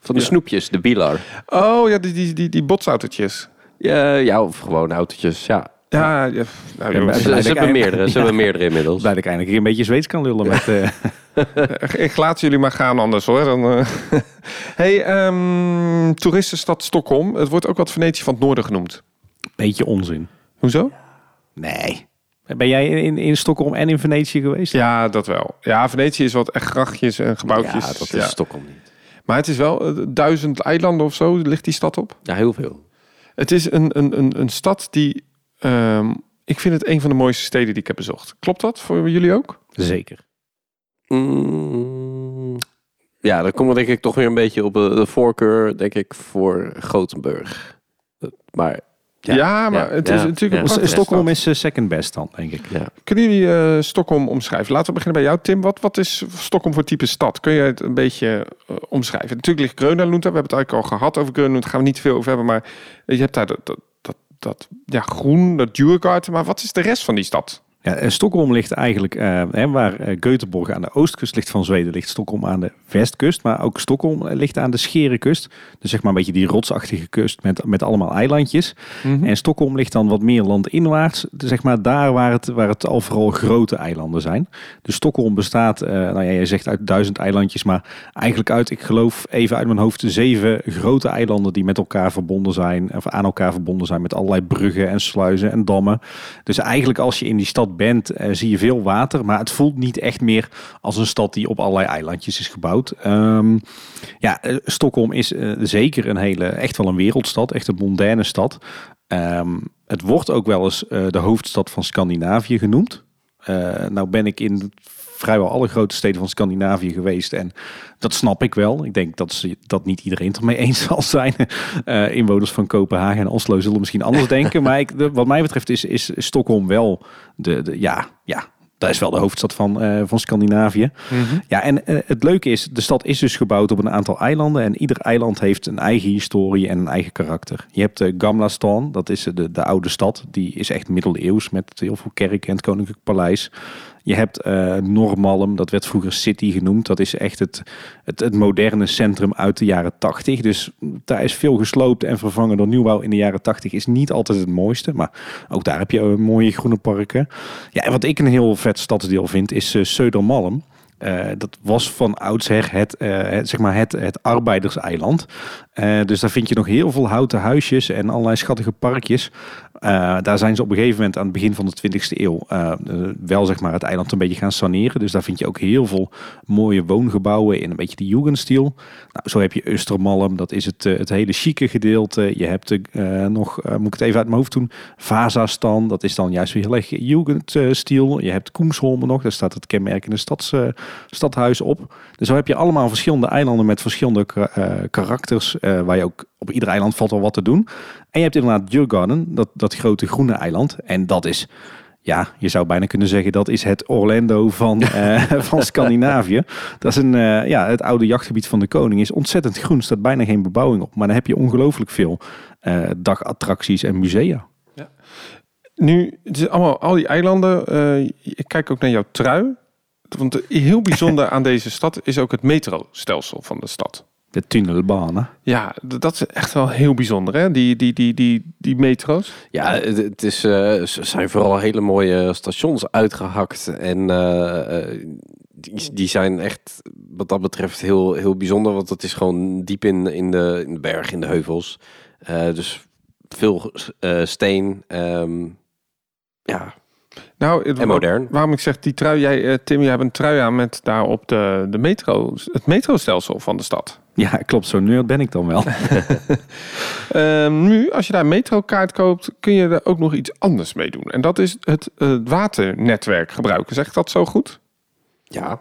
Van de ja. snoepjes, de bielar. oh ja, die, die, die, die botsautootjes. Ja, ja, of gewoon autootjes, ja. Ja, ja, nou. Ze, hebben meerdere, ze Ja. hebben meerdere inmiddels. Blij dat ik eindelijk een beetje Zweeds kan lullen met, eh, Ik laat jullie maar gaan anders hoor. Dan, eh. hey, ehm, toeristenstad Stockholm. Het wordt ook wat Venetië van het Noorden genoemd. Beetje onzin. Hoezo? Nee. Ben jij in, in Stockholm en in Venetië geweest? Ja, dat wel. Ja, Venetië is wat echt grachtjes en gebouwtjes. Ja, dat is Ja. Stockholm niet. Maar het is wel eh, duizend eilanden of zo ligt die stad op. Ja, heel veel. Het is een, een, een, een stad die... ehm, ik vind het een van de mooiste steden die ik heb bezocht. Klopt dat voor jullie ook? Zeker. Mm, ja, dan komen we denk ik toch weer een beetje op de, de voorkeur, denk ik, voor Gothenburg. Eh, Maar Ja, maar ja, het ja, is natuurlijk ja. een Stockholm is eh, second best dan, denk ik. ja, Kunnen jullie eh, Stockholm omschrijven? Laten we beginnen bij jou, Tim. Wat, wat is Stockholm voor type stad? Kun je het een beetje eh, omschrijven? Natuurlijk ligt Grönalund daar. We hebben het eigenlijk al gehad over Grönalund. Daar gaan we niet te veel over hebben. Maar je hebt daar dat, dat, dat, ja, groen, dat Djurgården. Maar wat is de rest van die stad? Ja, eh, Stockholm ligt eigenlijk, eh, hè, waar eh, Göteborg aan de oostkust ligt van Zweden, ligt Stockholm aan de westkust. Maar ook Stockholm ligt aan de Scherenkust. Dus zeg maar een beetje die rotsachtige kust met, met allemaal eilandjes. En Stockholm ligt dan wat meer landinwaarts. Zeg maar daar waar het, waar het al vooral grote eilanden zijn. Dus Stockholm bestaat, nou ja, jij zegt uit duizend eilandjes, maar eigenlijk uit, ik geloof even uit mijn hoofd, zeven grote eilanden die met elkaar verbonden zijn. Of aan elkaar verbonden zijn met allerlei bruggen en sluizen en dammen. Dus eigenlijk als je in die stad bent, eh, zie je veel water. Maar het voelt niet echt meer als een stad die op allerlei eilandjes is gebouwd. Ehm, ja, eh, Stockholm is eh, zeker een hele, echt wel een wereldstad. Echt een mondaine stad. Ehm, het wordt ook wel eens de hoofdstad van Scandinavië genoemd. Eh, nou ben ik in vrijwel alle grote steden van Scandinavië geweest. En dat snap ik wel. Ik denk dat, ze, dat niet iedereen het ermee eens zal zijn. Eh, inwoners van Kopenhagen en Oslo zullen misschien anders denken. Maar ik, de- wat mij betreft is, is Stockholm wel de, de ja, ja, dat is wel de hoofdstad van, eh, van Scandinavië. Ja, en eh, het leuke is, de stad is dus gebouwd op een aantal eilanden. En ieder eiland heeft een eigen historie en een eigen karakter. Je hebt de Gamla Stan, dat is de, de oude stad. Die is echt middeleeuws met heel veel kerken en het Koninklijk Paleis. Je hebt eh Normalm, dat werd vroeger City genoemd. Dat is echt het, het, het moderne centrum uit de jaren 80. Dus daar is veel gesloopt en vervangen door nieuwbouw in de jaren 80. Is niet altijd het mooiste, maar ook daar heb je eh, mooie groene parken. Ja, en wat ik een heel vet stadsdeel vind, is eh Södermalm. Dat was van oudsher het, het, zeg maar het, het arbeiderseiland. Eh, dus daar vind je nog heel veel houten huisjes en allerlei schattige parkjes. Eh, daar zijn ze op een gegeven moment aan het begin van de 20e eeuw eh, wel zeg maar, het eiland een beetje gaan saneren. Dus daar vind je ook heel veel mooie woongebouwen in een beetje de Jugendstil. Nou, zo heb je Östermalm, dat is het, het hele chique gedeelte. Je hebt nog, moet ik het even uit mijn hoofd doen, Vazastan, dat is dan juist weer heel erg Jugendstil. Je hebt Koemsholmen nog, daar staat het kenmerkende stadhuis op. Dus zo heb je allemaal verschillende eilanden met verschillende ka- karakters, eh, waar je ook op ieder eiland valt wel wat te doen. En je hebt inderdaad Djurgården, dat, dat grote groene eiland. En dat is, ja, je zou bijna kunnen zeggen, dat is het Orlando van, eh, van Scandinavië. Dat is een, eh, ja, het oude jachtgebied van de koning. Is ontzettend groen, staat bijna geen bebouwing op. Maar dan heb je ongelooflijk veel dagattracties en musea. Nu, het is allemaal, al die eilanden. ik kijk ook naar jouw trui. Want heel bijzonder aan deze stad is ook het metrostelsel van de stad. De tunnelbanen. Ja, dat is echt wel heel bijzonder, hè? Die, die, die, die, die metro's. Ja, het, is, eh, ze zijn vooral hele mooie stations uitgehakt. En eh, eh, die, die zijn echt wat dat betreft heel, heel bijzonder. Want het is gewoon diep in, in, de, in de berg, in de heuvels. Eh, dus veel eh, steen. ehm, ja, Nou, en modern. waarom ik zeg die trui, jij, Tim, jij hebt een trui aan met daarop de, de metro, het metrostelsel van de stad. Ja, klopt. Zo nerd ben ik dan wel. Ehm, nu, als je daar een metrokaart koopt, kun je er ook nog iets anders mee doen. En dat is het eh, waternetwerk gebruiken. Zeg ik dat zo goed? Ja,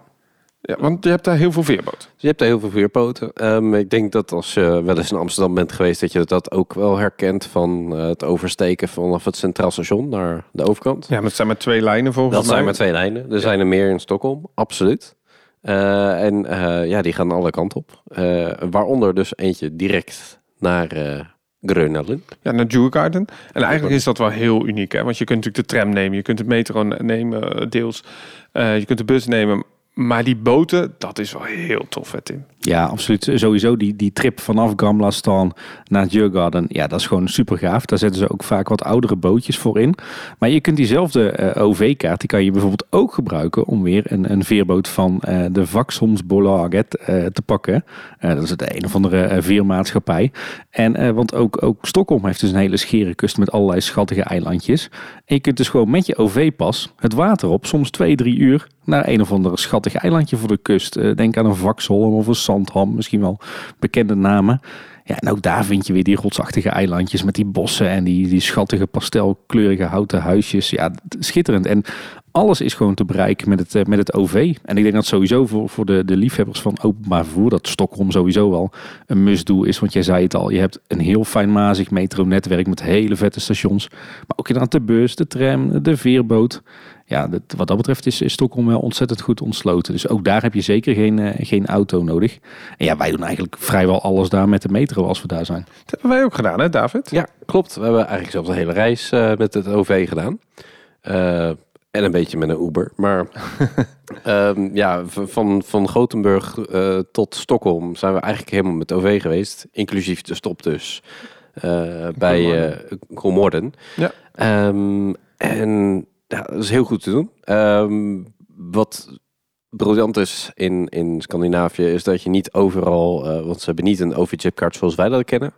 Ja, want je hebt daar heel veel veerboot. Dus je hebt daar heel veel veerpoten. Ehm, ik denk dat als je wel eens in Amsterdam bent geweest, dat je dat ook wel herkent van eh, het oversteken vanaf het Centraal Station naar de overkant. Ja, maar het zijn maar twee lijnen volgens dat mij. zijn maar twee lijnen. Er zijn er meer in Stockholm, absoluut. Eh, en eh, ja, die gaan alle kanten op. Eh, waaronder dus eentje direct naar Grönalund. Ja, naar Djurgården. En eigenlijk is dat wel heel uniek, hè? Want je kunt natuurlijk de tram nemen, je kunt de metro ne- nemen, deels. Je kunt de bus nemen. Maar die boten, dat is wel heel tof, hè, Tim? Ja, absoluut. Sowieso die, die trip vanaf Gamla Stan naar Djurgården. Ja, dat is gewoon super gaaf. Daar zetten ze ook vaak wat oudere bootjes voor in. Maar je kunt diezelfde eh, OV-kaart, die kan je bijvoorbeeld ook gebruiken om weer een, een veerboot van eh, de Vaxholmsbolaget eh te pakken. Dat is het een of andere veermaatschappij. En want ook, ook Stockholm heeft dus een hele schere kust met allerlei schattige eilandjes. En je kunt dus gewoon met je OV-pas het water op, soms twee, drie uur, naar een of andere schattig eilandje voor de kust. Denk aan een Vaxholm of een Zandham, misschien wel bekende namen. Ja, en ook daar vind je weer die rotsachtige eilandjes met die bossen en die, die schattige pastelkleurige houten huisjes. Ja, schitterend. En alles is gewoon te bereiken met het, eh, met het OV. En ik denk dat sowieso voor, voor de, de liefhebbers van openbaar vervoer, dat Stockholm sowieso wel een must-do is. Want jij zei het al, je hebt een heel fijnmazig metronetwerk met hele vette stations. Maar ook inderdaad de bus, de tram, de veerboot. Ja, dat, wat dat betreft is, is Stockholm wel ontzettend goed ontsloten. Dus ook daar heb je zeker geen, eh, geen auto nodig. En ja, wij doen eigenlijk vrijwel alles daar met de metro als we daar zijn. Dat hebben wij ook gedaan, hè, David? Ja, klopt. We hebben eigenlijk zelfs een hele reis eh, met het OV gedaan. Eh, en een beetje met een Uber. Maar ehm, ja, van, van Gothenburg eh, tot Stockholm zijn we eigenlijk helemaal met OV geweest. Inclusief de stop dus eh, bij eh Kolmorden. Ja. Ehm, en ja, dat is heel goed te doen. Ehm, wat briljant is in, in Scandinavië is dat je niet overal, eh, want ze hebben niet een OV-chipkaart zoals wij dat kennen.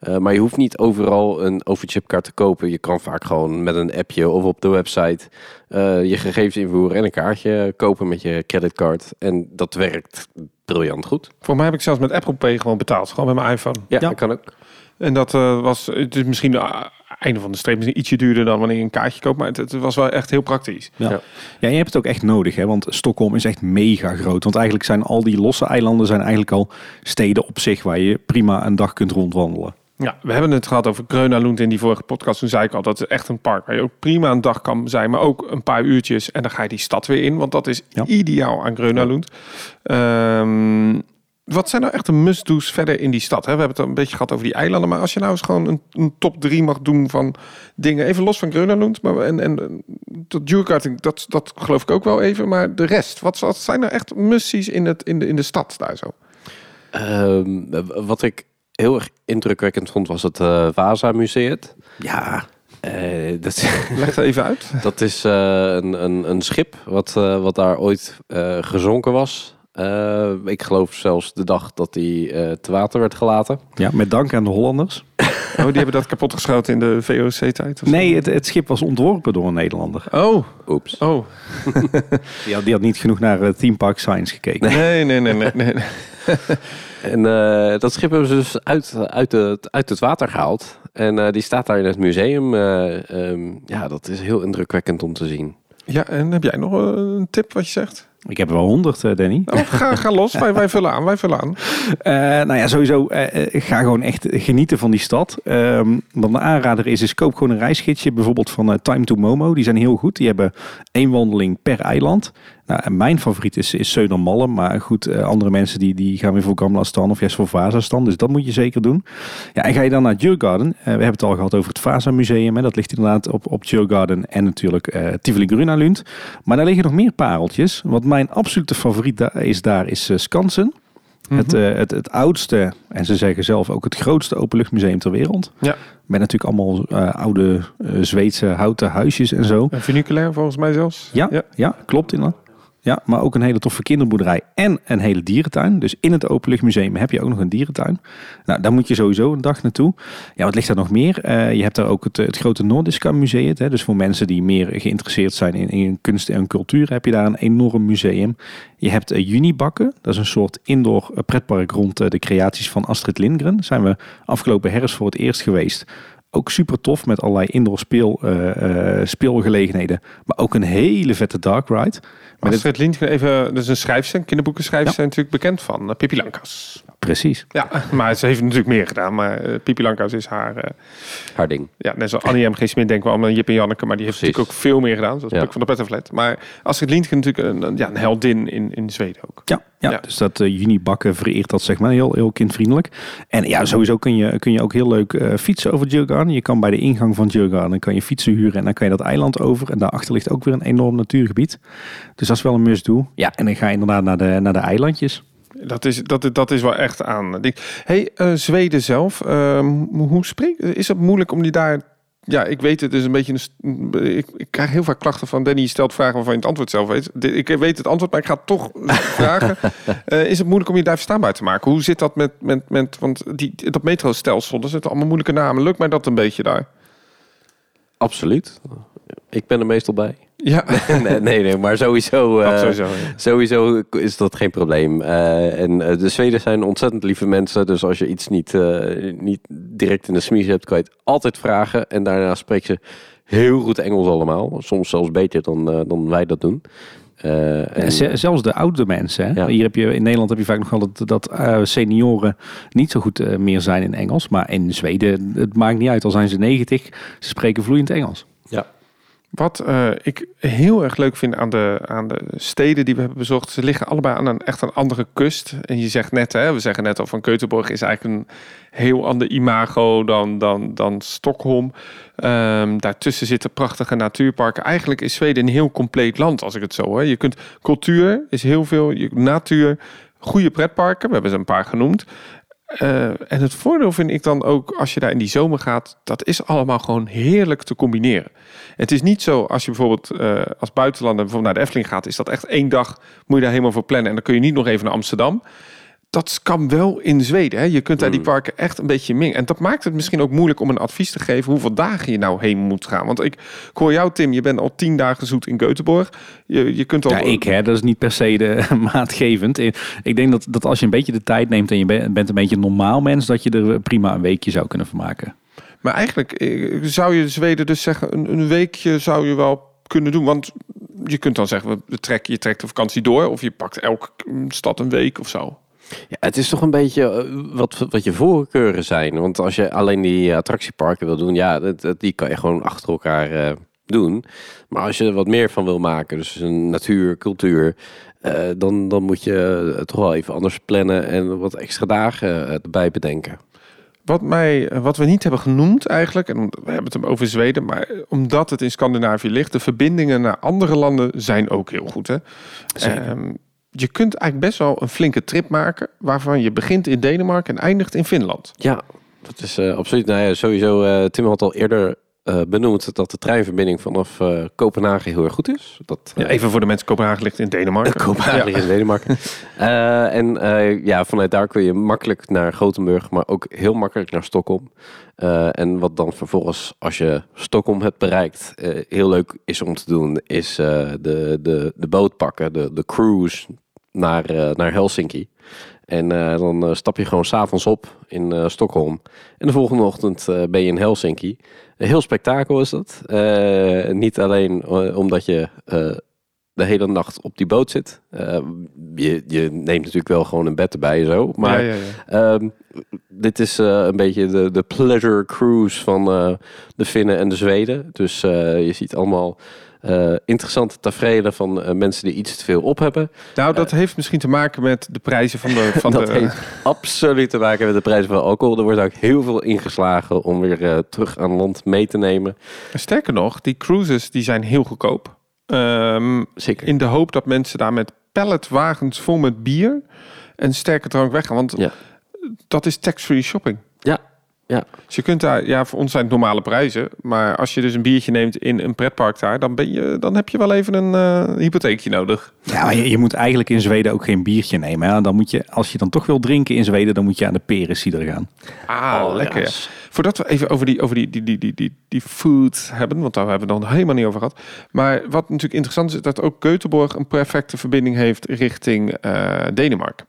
Eh, maar je hoeft niet overal een OV-chipkaart te kopen. Je kan vaak gewoon met een appje of op de website eh, je gegevens invoeren en een kaartje kopen met je creditcard. En dat werkt briljant goed. Voor mij heb ik zelfs met Apple Pay gewoon betaald. Gewoon met mijn iPhone. Ja, Ja. dat kan ook. En dat eh, was het is misschien uh, einde van de streep misschien ietsje duurder dan wanneer je een kaartje koopt. Maar het, het was wel echt heel praktisch. Ja. Ja. ja, je hebt het ook echt nodig, hè? want Stockholm is echt mega groot. Want eigenlijk zijn al die losse eilanden zijn eigenlijk al steden op zich waar je prima een dag kunt rondwandelen. Ja, we hebben het gehad over Gröna Lund in die vorige podcast. Toen zei ik al dat het echt een park waar je ook prima een dag kan zijn. Maar ook een paar uurtjes en dan ga je die stad weer in. Want dat is Ja. ideaal aan Gröna Lund. Ehm, wat zijn nou echt de must-do's verder in die stad? Hè? We hebben het een beetje gehad over die eilanden. Maar als je nou eens gewoon een, een top 3 mag doen van dingen. Even los van Gröna Lund. Maar, en, en dat Djurgården, dat, dat geloof ik ook wel even. Maar de rest, wat, wat zijn nou echt mussies in, het, in, de, in de stad daar zo? Ehm, wat ik heel erg indrukwekkend vond was het eh Vasa Museum. Ja, Eh, dat, Leg het even uit. dat is eh, een, een, een schip wat, eh, wat daar ooit eh, gezonken was. Eh, ik geloof zelfs de dag dat hij eh, te water werd gelaten. ja, met dank aan de Hollanders. Oh, die hebben dat kapotgeschoten in de VOC-tijd? Nee, het, het schip was ontworpen door een Nederlander. Oh, Oeps. oh. Die had, die had niet genoeg naar het Theme Park Science gekeken. Nee, nee, nee, nee. nee. En eh, dat schip hebben ze dus uit, uit, het, uit het water gehaald. En eh, die staat daar in het museum. Eh, ehm, ja, dat is heel indrukwekkend om te zien. Ja, en heb jij nog een tip wat je zegt? Ik heb er wel honderd, Danny. Oh, ga, ga los, wij, wij vullen aan, wij vullen aan. Eh, nou ja, sowieso ga gewoon echt genieten van die stad. Ehm wat een aanrader is, is koop gewoon een reisgidsje. Bijvoorbeeld van Time to Momo. Die zijn heel goed. Die hebben één wandeling per eiland. Nou, en mijn favoriet is, is Södermalm. Maar goed, eh, andere mensen die, die gaan weer voor Gamla stan of juist voor Vasa stan. Dus dat moet je zeker doen. Ja, en ga je dan naar Djurgården. Eh, we hebben het al gehad over het Vasa Museum. Hè. Dat ligt inderdaad op, op en natuurlijk eh Tivoli Grunalund. Maar daar liggen nog meer pareltjes. Wat mijn absolute favoriet is daar is Skansen. Het, Mhm. eh, het, het oudste, en ze zeggen zelf ook het grootste openluchtmuseum ter wereld. Ja. Met natuurlijk allemaal oude Zweedse houten huisjes en zo. En funiculair volgens mij zelfs. Ja, ja. klopt inderdaad. Ja, maar ook een hele toffe kinderboerderij en een hele dierentuin. Dus in het openluchtmuseum heb je ook nog een dierentuin. Nou, daar moet je sowieso een dag naartoe. Ja, wat ligt daar nog meer? Eh, je hebt daar ook het, eh, het grote Noordiska museum. Hè? Dus voor mensen die meer geïnteresseerd zijn in, in kunst en cultuur heb je daar een enorm museum. Je hebt uh, Junibakken. Dat is een soort indoor eh, pretpark rond eh, de creaties van Astrid Lindgren. Daar zijn we afgelopen herfst voor het eerst geweest. Ook super tof met allerlei indoor speel, eh, eh, speelgelegenheden. Maar ook een hele vette dark ride. Maar Astrid Lindgren even, dus een schrijfster, kinderboekenschrijfster Ja. zijn natuurlijk bekend van uh, Pippi Langkous. Precies. Ja, maar ze heeft natuurlijk meer gedaan. Maar uh, Pippi Langkous is haar, uh, Haar ding. ja, net zoals Annie M. G. Smit denken we allemaal aan Jip en Janneke. Maar die heeft Precies. natuurlijk ook veel meer gedaan. Zoals Ja. Puk van de Pettenflat. Maar Astrid Lindgren natuurlijk een, een- ja, een heldin in, in Zweden ook. Ja, ja, Ja. dus dat uh, Junibakken vereert dat zeg maar heel, heel kindvriendelijk. En ja, sowieso kun je, kun je ook heel leuk eh, fietsen over Djurgården. Je kan bij de ingang van Djurgården kan je fietsen huren en dan kan je dat eiland over. En daarachter ligt ook weer een enorm natuurgebied. Dus dat is wel een must-do. Ja, en dan ga je inderdaad naar de, naar de eilandjes. Dat is, dat, dat is wel echt aan. hey, uh, Zweden zelf, uh, hoe spreekt? Is het moeilijk om die daar ja, ik weet het is een beetje. Een, ik, ik, krijg heel vaak klachten van Danny stelt vragen waarvan je het antwoord zelf weet. Ik weet het antwoord, maar ik ga het toch vragen. Uh, is het moeilijk om je daar verstaanbaar te maken? Hoe zit dat met, met, met want die, dat metrostelsel, dat zitten allemaal moeilijke namen. Lukt mij dat een beetje daar? Absoluut. Ik ben er meestal bij. Ja. nee, nee, nee, maar sowieso, uh, sowieso, sowieso, is dat geen probleem. Uh, en uh, de Zweden zijn ontzettend lieve mensen. Dus als je iets niet, niet direct in de smies hebt, kan je het altijd vragen. En daarna spreek ze heel goed Engels allemaal. Soms zelfs beter dan, dan wij dat doen. En... zelfs de oude mensen. Hè? Ja. Hier heb je in Nederland heb je vaak nog wel dat, dat senioren niet zo goed meer zijn in Engels. Maar in Zweden, het maakt niet uit. Al zijn ze 90, ze spreken vloeiend Engels. Ja. Wat uh, ik heel erg leuk vind aan de, aan de steden die we hebben bezocht, ze liggen allebei aan een echt een andere kust. En je zegt net, hè, we zeggen net al van Keutenborg is eigenlijk een heel ander imago dan, dan, dan Stockholm. Um, daartussen zitten prachtige natuurparken. Eigenlijk is Zweden een heel compleet land, als ik het zo hoor. Je kunt cultuur is heel veel, je, natuur, goede pretparken, we hebben ze een paar genoemd. Uh, en het voordeel vind ik dan ook, als je daar in die zomer gaat, dat is allemaal gewoon heerlijk te combineren. Het is niet zo, als je bijvoorbeeld uh, als buitenlander bijvoorbeeld naar de Efteling gaat, is dat echt één dag, moet je daar helemaal voor plannen en dan kun je niet nog even naar Amsterdam dat kan wel in Zweden. Hè? Je kunt daar die hmm. parken echt een beetje mingen. En dat maakt het misschien ook moeilijk om een advies te geven hoeveel dagen je nou heen moet gaan. Want ik, ik hoor jou, Tim, je bent al tien dagen zoet in Göteborg. Je, je kunt al. Ja, ik hè, dat is niet per se de maatgevend. Ik denk dat, dat als je een beetje de tijd neemt en je bent een beetje een normaal mens, dat je er prima een weekje zou kunnen vermaken. Maar eigenlijk eh, zou je Zweden dus zeggen, een, een weekje zou je wel kunnen doen. Want je kunt dan zeggen, we trekken, je trekt de vakantie door. Of je pakt elke stad een week of zo. Ja, het is toch een beetje eh, wat, wat je voorkeuren zijn. Want als je alleen die attractieparken wil doen, ja, dat, die kan je gewoon achter elkaar uh, doen. Maar als je er wat meer van wil maken, dus een natuur, cultuur, uh, dan, dan moet je toch wel even anders plannen en wat extra dagen erbij bedenken. Wat, mij, wat we niet hebben genoemd eigenlijk, en we hebben het over Zweden, maar omdat het in Scandinavië ligt, de verbindingen naar andere landen zijn ook heel goed. Hè? Um, je kunt eigenlijk best wel een flinke trip maken, waarvan je begint in Denemarken en eindigt in Finland. Ja, dat is uh, absoluut. Nou ja, sowieso, uh, Tim had al eerder uh, benoemd dat de treinverbinding vanaf uh, Kopenhagen heel erg goed is. Dat, ja, even voor de mensen, Kopenhagen ligt in Denemarken. Kopenhagen ja. ligt in Denemarken. en ja, vanuit daar kun je makkelijk naar Gothenburg, maar ook heel makkelijk naar Stockholm. en wat dan vervolgens, als je Stockholm hebt bereikt, heel leuk is om te doen, is de, de, de boot pakken, de, de cruise naar, naar Helsinki. En dan stap je gewoon s'avonds op in Stockholm. En de volgende ochtend ben je in Helsinki. Een heel spektakel is dat. Uh, niet alleen uh, omdat je uh, de hele nacht op die boot zit. je, je neemt natuurlijk wel gewoon een bed erbij zo. Maar ja, ja, ja. Um, dit is een beetje de, de pleasure cruise van de Finnen en de Zweden. Dus je ziet allemaal uh, interessante tafereelen van uh, mensen die iets te veel op hebben. Nou, dat uh, heeft misschien te maken met de prijzen van de... Van dat de... heeft absoluut te maken met de prijzen van alcohol. Er wordt ook heel veel ingeslagen om weer terug aan land mee te nemen. Sterker nog, die cruises die zijn heel goedkoop. Um, Zeker. In de hoop dat mensen daar met palletwagens vol met bier en sterke drank weggaan. Want ja. dat is tax-free shopping. Ja, ja. Dus je kunt daar, ja, voor ons zijn het normale prijzen. Maar als je dus een biertje neemt in een pretpark daar, dan, ben je, dan heb je wel even een uh, hypotheekje nodig. Ja, maar je, je, moet eigenlijk in Zweden ook geen biertje nemen. Hè? Dan moet je, als je dan toch wil drinken in Zweden, dan moet je aan de perensieder gaan. Ah, oh, lekker. Ja. Voordat we even over die, over die, die, die, die, die, die food hebben, want daar hebben we dan helemaal niet over gehad. Maar wat natuurlijk interessant is, dat ook Göteborg een perfecte verbinding heeft richting uh, Denemarken.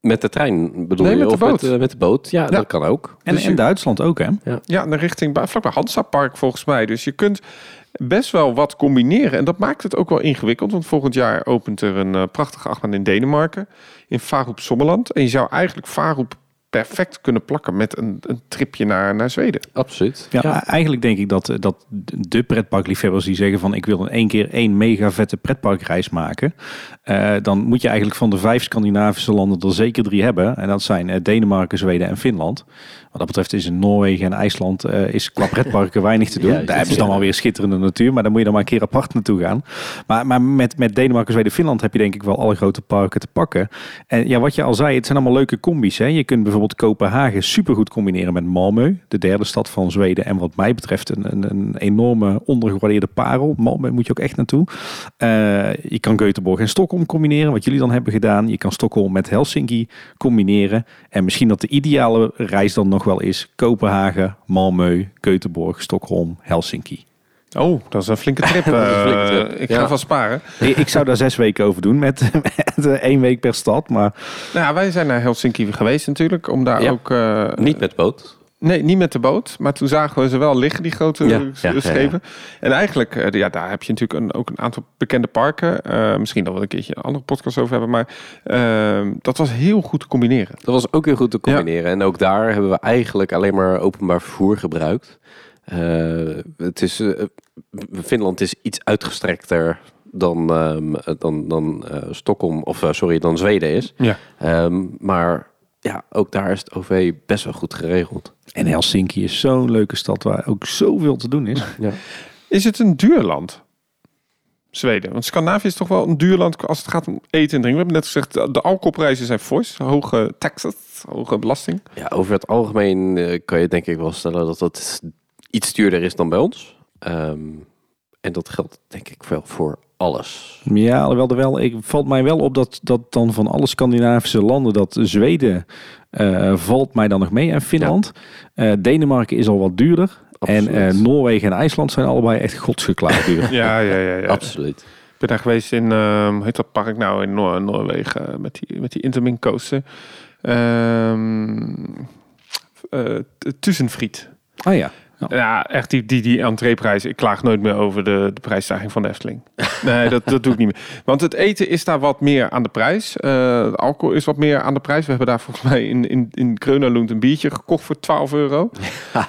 Met de trein bedoel nee, je? Met de boot. Met, uh, met, de boot, ja, dat kan ook. En dus in Duitsland ook, hè? Ja, ja naar richting vlakbij Hansa Park volgens mij. Dus je kunt best wel wat combineren. En dat maakt het ook wel ingewikkeld. Want volgend jaar opent er een uh, prachtige achtbaan in Denemarken. In Farup Sommerland. En je zou eigenlijk Farup perfect kunnen plakken met een, een tripje naar, naar Zweden. Absoluut. Ja, eigenlijk denk ik dat, dat de pretparkliefhebbers die zeggen van ik wil in één keer één mega vette pretparkreis maken. Uh, dan moet je eigenlijk van de vijf Scandinavische landen er zeker drie hebben. En dat zijn uh, Denemarken, Zweden en Finland. Wat dat betreft is in Noorwegen en IJsland uh, is qua pretparken weinig te doen. Daar hebben ze dan alweer schitterende natuur, maar dan moet je dan maar een keer apart naartoe gaan. Maar, maar met, met Denemarken, Zweden, Finland heb je denk ik wel alle grote parken te pakken. En ja, wat je al zei, het zijn allemaal leuke combis. Hè? Je kunt bijvoorbeeld Kopenhagen supergoed combineren met Malmö, de derde stad van Zweden. En wat mij betreft een, een, een enorme ondergewaardeerde parel. Malmö moet je ook echt naartoe. Uh, je kan Göteborg en Stockholm combineren, wat jullie dan hebben gedaan. Je kan Stockholm met Helsinki combineren. En misschien dat de ideale reis dan nog wel is Kopenhagen, Malmö, Göteborg, Stockholm, Helsinki. Oh, dat is een flinke trip. uh, ik ga ja. van sparen. Ik, ik, zou daar zes weken over doen met, met uh, één week per stad. Maar... Nou, wij zijn naar Helsinki geweest natuurlijk. Om daar Ja. ook... uh, Niet met boot. Nee, niet met de boot. Maar toen zagen we ze wel liggen, die grote Ja, ja, ja, schepen. En eigenlijk, uh, ja, daar heb je natuurlijk een, ook een aantal bekende parken. Uh, misschien dat we een keertje een andere podcast over hebben. Maar uh, dat was heel goed te combineren. Dat was ook heel goed te combineren. En ook daar hebben we eigenlijk alleen maar openbaar vervoer gebruikt. Uh, het is, Finland is iets uitgestrekter dan, um, dan, dan Stockholm, of sorry, dan Zweden is. Ja. Um, maar ja, ook daar is het OV best wel goed geregeld. En Helsinki is zo'n leuke stad waar ook zoveel te doen is. Ja. Is het een duur land? Zweden. Want Scandinavië is toch wel een duur land als het gaat om eten en drinken. We hebben net gezegd, de alcoholprijzen zijn fors. Hoge taxes, hoge belasting. Ja, over het algemeen uh, kan je denk ik wel stellen dat het iets duurder is dan bij ons. Um, en dat geldt denk ik wel voor alles. Ja, alhoewel er wel, ik valt mij wel op dat, dat dan van alle Scandinavische landen, dat Zweden uh, valt mij dan nog mee en Finland. Ja. Uh, Denemarken is al wat duurder. Absoluut. En uh, Noorwegen en IJsland zijn allebei echt godsgeklaard duur. ja, ja, ja, ja. Absoluut. Ik ben daar geweest in, uh, hoe heet dat park nou, in Noor Noorwegen, met die, met die Intermin coaster. Um, Tussenfried. Oh ja. Ja. ja, echt die, die, die entreeprijs. Ik klaag nooit meer over de, de prijsstijging van de Efteling. Nee, dat, dat doe ik niet meer. Want het eten is daar wat meer aan de prijs. Uh, de alcohol is wat meer aan de prijs. We hebben daar volgens mij in, in, in Kreunalund een biertje gekocht voor 12 euro.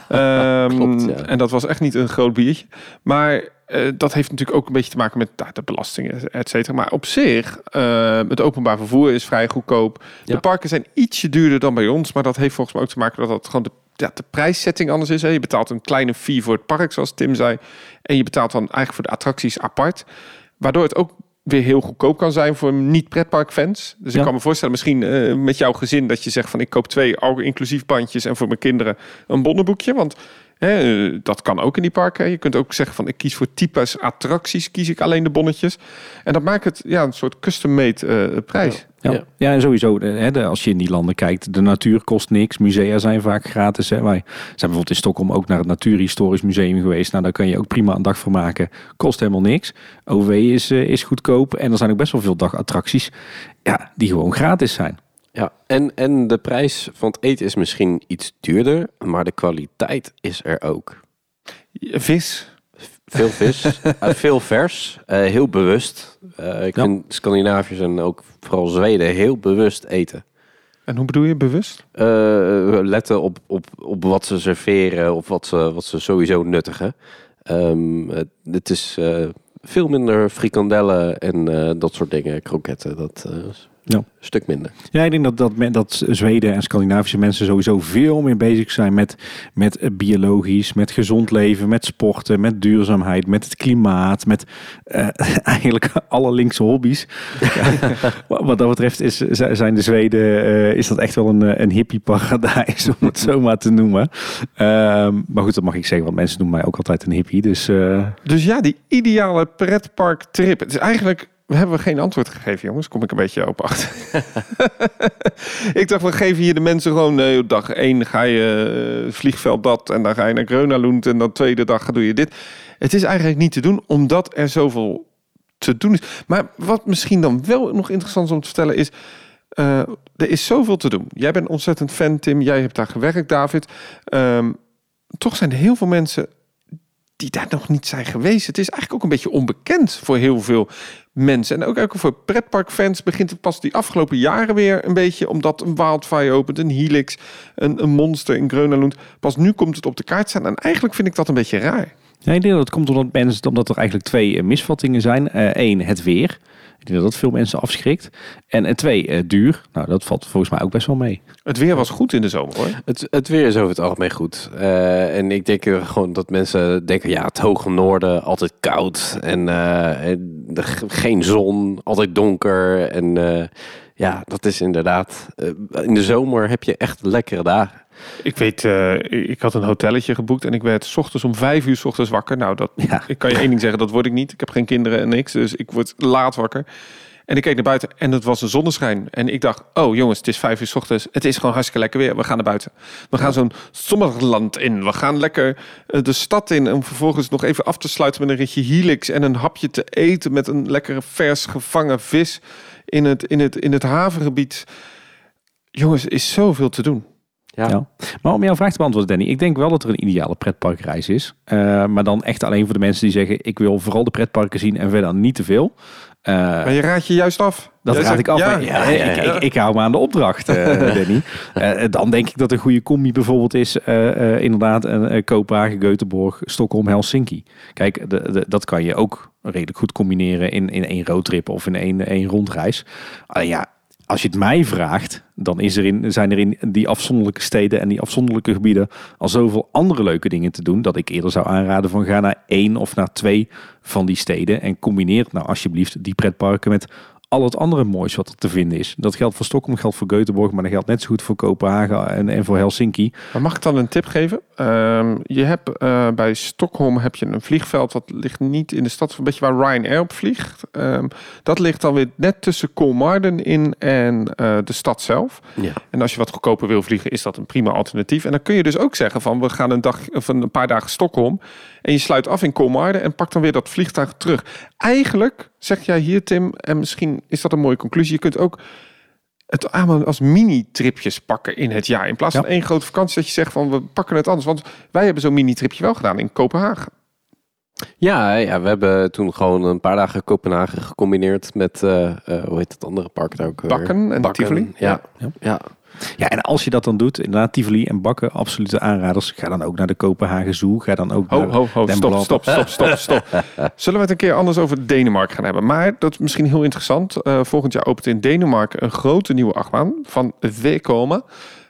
Ja, um, klopt, ja. En dat was echt niet een groot biertje. Maar uh, dat heeft natuurlijk ook een beetje te maken met nou, de belastingen, et cetera. Maar op zich, uh, het openbaar vervoer is vrij goedkoop. Ja. De parken zijn ietsje duurder dan bij ons. Maar dat heeft volgens mij ook te maken dat dat gewoon de ja, de prijssetting anders is. Hè. Je betaalt een kleine fee voor het park, zoals Tim zei. En je betaalt dan eigenlijk voor de attracties apart. Waardoor het ook weer heel goedkoop kan zijn voor niet-pretparkfans. Dus ja. ik kan me voorstellen, misschien uh, met jouw gezin... dat je zegt van ik koop twee inclusief bandjes... en voor mijn kinderen een bonnenboekje. Want hè, dat kan ook in die parken. Je kunt ook zeggen van ik kies voor types attracties... kies ik alleen de bonnetjes. En dat maakt het ja, een soort custom-made uh, prijs. Ja. Ja. ja, en sowieso, hè, de, als je in die landen kijkt, de natuur kost niks. Musea zijn vaak gratis. Hè. Wij zijn bijvoorbeeld in Stockholm ook naar het Natuurhistorisch Museum geweest. Nou, daar kan je ook prima een dag voor maken. Kost helemaal niks. OV is, uh, is goedkoop. En er zijn ook best wel veel dagattracties ja, die gewoon gratis zijn. Ja, en, en de prijs van het eten is misschien iets duurder, maar de kwaliteit is er ook. Vis. Veel vis, uh, veel vers, uh, heel bewust. Uh, ik ja. vind Scandinaviërs en ook vooral Zweden heel bewust eten. En hoe bedoel je bewust? letten op, op, op wat ze serveren of wat ze, wat ze sowieso nuttigen. Um, het, het is veel minder frikandellen en dat soort dingen, kroketten. Dat ja. een stuk minder. Ja, ik denk dat, dat, dat Zweden en Scandinavische mensen sowieso veel meer bezig zijn met, met biologisch, met gezond leven, met sporten, met duurzaamheid, met het klimaat, met uh, eigenlijk alle linkse hobby's. ja, wat dat betreft is, zijn de Zweden, uh, is dat echt wel een, een hippie paradijs, om het zo maar te noemen. Uh, maar goed, dat mag ik zeggen, want mensen noemen mij ook altijd een hippie. Dus, uh... dus ja, die ideale pretparktrip. Het is eigenlijk we hebben geen antwoord gegeven, jongens. Kom ik een beetje op achter. ik dacht, we geven hier de mensen gewoon... Uh, dag één ga je uh, vliegveld dat... en dan ga je naar Grönalund... en dan tweede dag doe je dit. Het is eigenlijk niet te doen... omdat er zoveel te doen is. Maar wat misschien dan wel nog interessant is om te vertellen is... Uh, er is zoveel te doen. Jij bent ontzettend fan, Tim. Jij hebt daar gewerkt, David. Um, toch zijn er heel veel mensen die daar nog niet zijn geweest. Het is eigenlijk ook een beetje onbekend voor heel veel mensen. En ook, ook voor pretparkfans begint het pas die afgelopen jaren weer een beetje... omdat een Wildfire opent, een Helix, een, een Monster in Grönalund. Pas nu komt het op de kaart staan. En eigenlijk vind ik dat een beetje raar. Denk dat komt omdat, mensen, omdat er eigenlijk twee misvattingen zijn. Eén, uh, het weer. Ik denk dat dat veel mensen afschrikt. En, en twee, eh, duur. Nou, dat valt volgens mij ook best wel mee. Het weer was goed in de zomer hoor. Het, het weer is over het algemeen goed. Eh, en ik denk eh, gewoon dat mensen denken, ja, het hoge noorden, altijd koud. En, eh, de- geen zon, altijd donker. En eh, ja, dat is inderdaad... in de zomer heb je echt lekkere dagen. Ik weet, eh, ik had een hotelletje geboekt en ik werd 's ochtends om vijf uur 's ochtends wakker. Nou, dat, Ja. ik kan je één ding zeggen, dat word ik niet. Ik heb geen kinderen en niks, dus ik word laat wakker. En ik keek naar buiten en het was een zonneschijn. En ik dacht, oh jongens, het is vijf uur 's ochtends. Het is gewoon hartstikke lekker weer. We gaan naar buiten. We gaan zo'n sommerland in. We gaan lekker eh, de stad in. Om vervolgens nog even af te sluiten met een ritje Helix. En een hapje te eten met een lekkere vers gevangen vis in het, in het, in het havengebied. Jongens, er is zoveel te doen. Ja. Ja. Maar om jouw vraag te beantwoorden, Danny. Ik denk wel dat er een ideale pretparkreis is. Eh, maar dan echt alleen voor de mensen die zeggen... ik wil vooral de pretparken zien en verder niet te veel. Eh, Maar je raadt je juist af. Dat Jij raad zegt, ik af. Ja, maar ja, ja, ik, ik, ik hou me aan de opdracht, eh, Danny. Eh, dan denk ik dat een goede combi bijvoorbeeld is... eh, eh, inderdaad een eh, Kopenhagen, Göteborg, Stockholm, Helsinki. Kijk, de, de, dat kan je ook redelijk goed combineren... in, in één roadtrip of in één, één rondreis. Alleen ja, als je het mij vraagt... dan is er in, zijn er in die afzonderlijke steden... en die afzonderlijke gebieden... al zoveel andere leuke dingen te doen... dat ik eerder zou aanraden van ga naar één of naar twee van die steden... en combineer nou alsjeblieft die pretparken met al het andere moois wat er te vinden is. Dat geldt voor Stockholm, geldt voor Göteborg, maar dat geldt net zo goed voor Kopenhagen en, en voor Helsinki. Maar mag ik dan een tip geven? Ehm, je hebt eh, bij Stockholm heb je een vliegveld dat ligt niet in de stad, een beetje waar Ryanair op vliegt. Ehm, dat ligt dan weer net tussen Kolmarden in en eh, de stad zelf. Ja. En als je wat goedkoper wil vliegen, is dat een prima alternatief. En dan kun je dus ook zeggen van we gaan een dag of een paar dagen Stockholm en je sluit af in Kolmarden en pakt dan weer dat vliegtuig terug. Eigenlijk zeg jij hier Tim, en misschien is dat een mooie conclusie. Je kunt ook het allemaal als mini-tripjes pakken in het jaar. In plaats van Ja. één grote vakantie dat je zegt van we pakken het anders. Want wij hebben zo'n mini-tripje wel gedaan in Kopenhagen. Ja, ja, we hebben toen gewoon een paar dagen Kopenhagen gecombineerd met, eh, eh, hoe heet het andere park daar ook weer? Bakken en Tivoli. Ja. Ja. Ja. Ja, en als je dat dan doet, inderdaad Tivoli en Bakken, absolute aanraders. Ga dan ook naar de Kopenhagen Zoo. Ga dan ook Ho, naar ho, ho, Den stop, stop, stop, stop, stop. Zullen we het een keer anders over Denemarken gaan hebben? Maar dat is misschien heel interessant. Eh, volgend jaar opent in Denemarken een grote nieuwe achtbaan van Vekoma.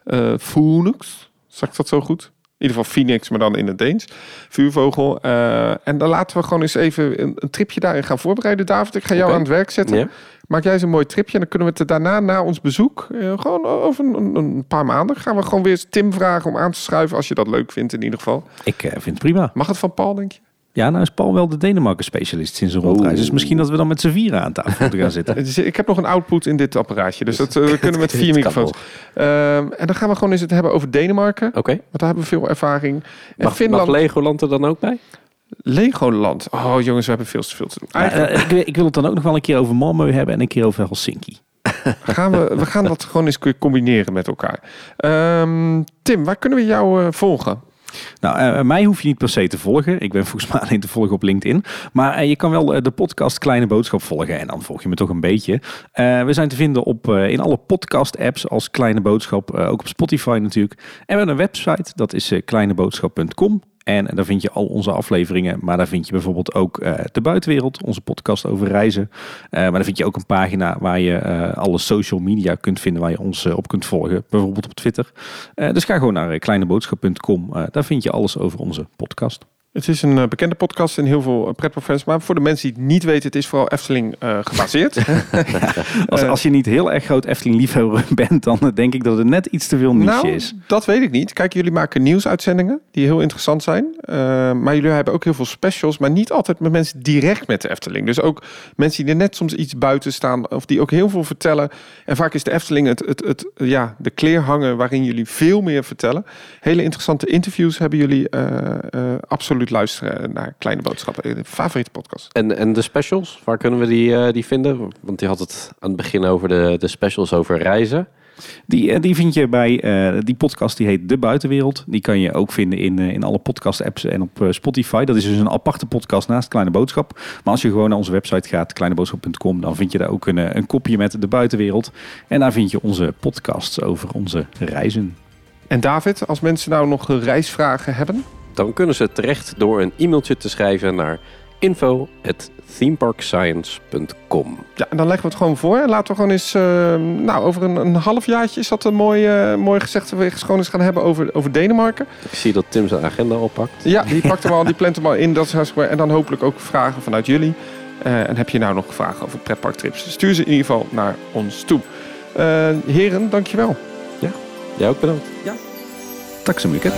Uh, Phoenix, zeg ik dat zo goed? In ieder geval Phoenix, maar dan in het Deens. Vuurvogel. Eh, en dan laten we gewoon eens even een, een tripje daarin gaan voorbereiden. David, ik ga jou aan het werk zetten. Maak jij eens een mooi tripje en dan kunnen we het daarna, na ons bezoek, eh, gewoon over een, een paar maanden, gaan we gewoon weer eens Tim vragen om aan te schuiven, als je dat leuk vindt in ieder geval. Ik eh, vind het prima. Mag het van Paul, denk je? Ja, nou is Paul wel de Denemarken specialist sinds een rondreis. Dus misschien dat we dan met z'n vieren aan tafel moeten gaan zitten. Ik heb nog een output in dit apparaatje, dus dat eh, we kunnen met vier microfoons. Ehm, en dan gaan we gewoon eens het hebben over Denemarken, Oké. want daar hebben we veel ervaring. En Mag, mag Finland, Legoland er dan ook bij? Legoland. Oh jongens, we hebben veel te veel te doen. Eigenlijk eh, ik, wil- ik wil het dan ook nog wel een keer over Malmö hebben en een keer over Helsinki. gaan we, we gaan dat gewoon eens combineren met elkaar. Ehm, Tim, waar kunnen we jou eh, volgen? Nou, eh, mij hoef je niet per se te volgen. Ik ben volgens mij alleen te volgen op LinkedIn. Maar eh, je kan wel eh, de podcast Kleine Boodschap volgen. En dan volg je me toch een beetje. Eh, we zijn te vinden op, eh, in alle podcast-apps als Kleine Boodschap. eh, ook op Spotify natuurlijk. En we hebben een website. Dat is eh, kleineboodschap.com. En daar vind je al onze afleveringen. Maar daar vind je bijvoorbeeld ook eh, De Buitenwereld, onze podcast over reizen. Eh, maar daar vind je ook een pagina waar je eh, alle social media kunt vinden waar je ons op kunt volgen. Bijvoorbeeld op Twitter. Dus ga gewoon naar kleineboodschap.com. Daar vind je alles over onze podcast. Het is een eh, bekende podcast in heel veel uh, pretparkfans. Maar voor de mensen die het niet weten, het is vooral Efteling eh, gebaseerd. Als, Eh, als je niet heel erg groot Efteling-liefhebber bent, dan eh, denk ik dat het net iets te veel niche nou, is. dat weet ik niet. Kijk, jullie maken nieuwsuitzendingen die heel interessant zijn. Eh, maar jullie hebben ook heel veel specials, maar niet altijd met mensen direct met de Efteling. Dus ook mensen die er net soms iets buiten staan of die ook heel veel vertellen. En vaak is de Efteling het, het, het, ja, de kleerhanger waarin jullie veel meer vertellen. Hele interessante interviews hebben jullie eh, eh, absoluut luisteren naar Kleine Boodschappen. Eh, Favoriete podcast. En, en de specials, waar kunnen we die, eh, die vinden? Want je had het aan het begin over de, de specials over reizen. Die, eh, die vind je bij eh, die podcast, die heet De Buitenwereld. Die kan je ook vinden in, in alle podcast-apps en op Spotify. Dat is dus een aparte podcast naast Kleine Boodschap. Maar als je gewoon naar onze website gaat, kleineboodschap.com, dan vind je daar ook een, een kopje met De Buitenwereld. En daar vind je onze podcasts over onze reizen. En David, als mensen nou nog reisvragen hebben, Dan kunnen ze terecht door een e-mailtje te schrijven naar info themeparkscience.com. Ja, en dan leggen we het gewoon voor. Laten we gewoon eens, uh, nou, over een, een half jaartje is dat een mooi, uh, mooi gezegd. We gewoon eens gaan hebben over, over Denemarken. Ik zie dat Tim zijn agenda oppakt. Ja, die pakt hem al, die plant hem al in. Dat is hartstikke En dan hopelijk ook vragen vanuit jullie. Uh, en heb je nou nog vragen over pretparktrips? Stuur ze in ieder geval naar ons toe. heren, dankjewel. Ja, jij ook bedankt. Ja. Mycket.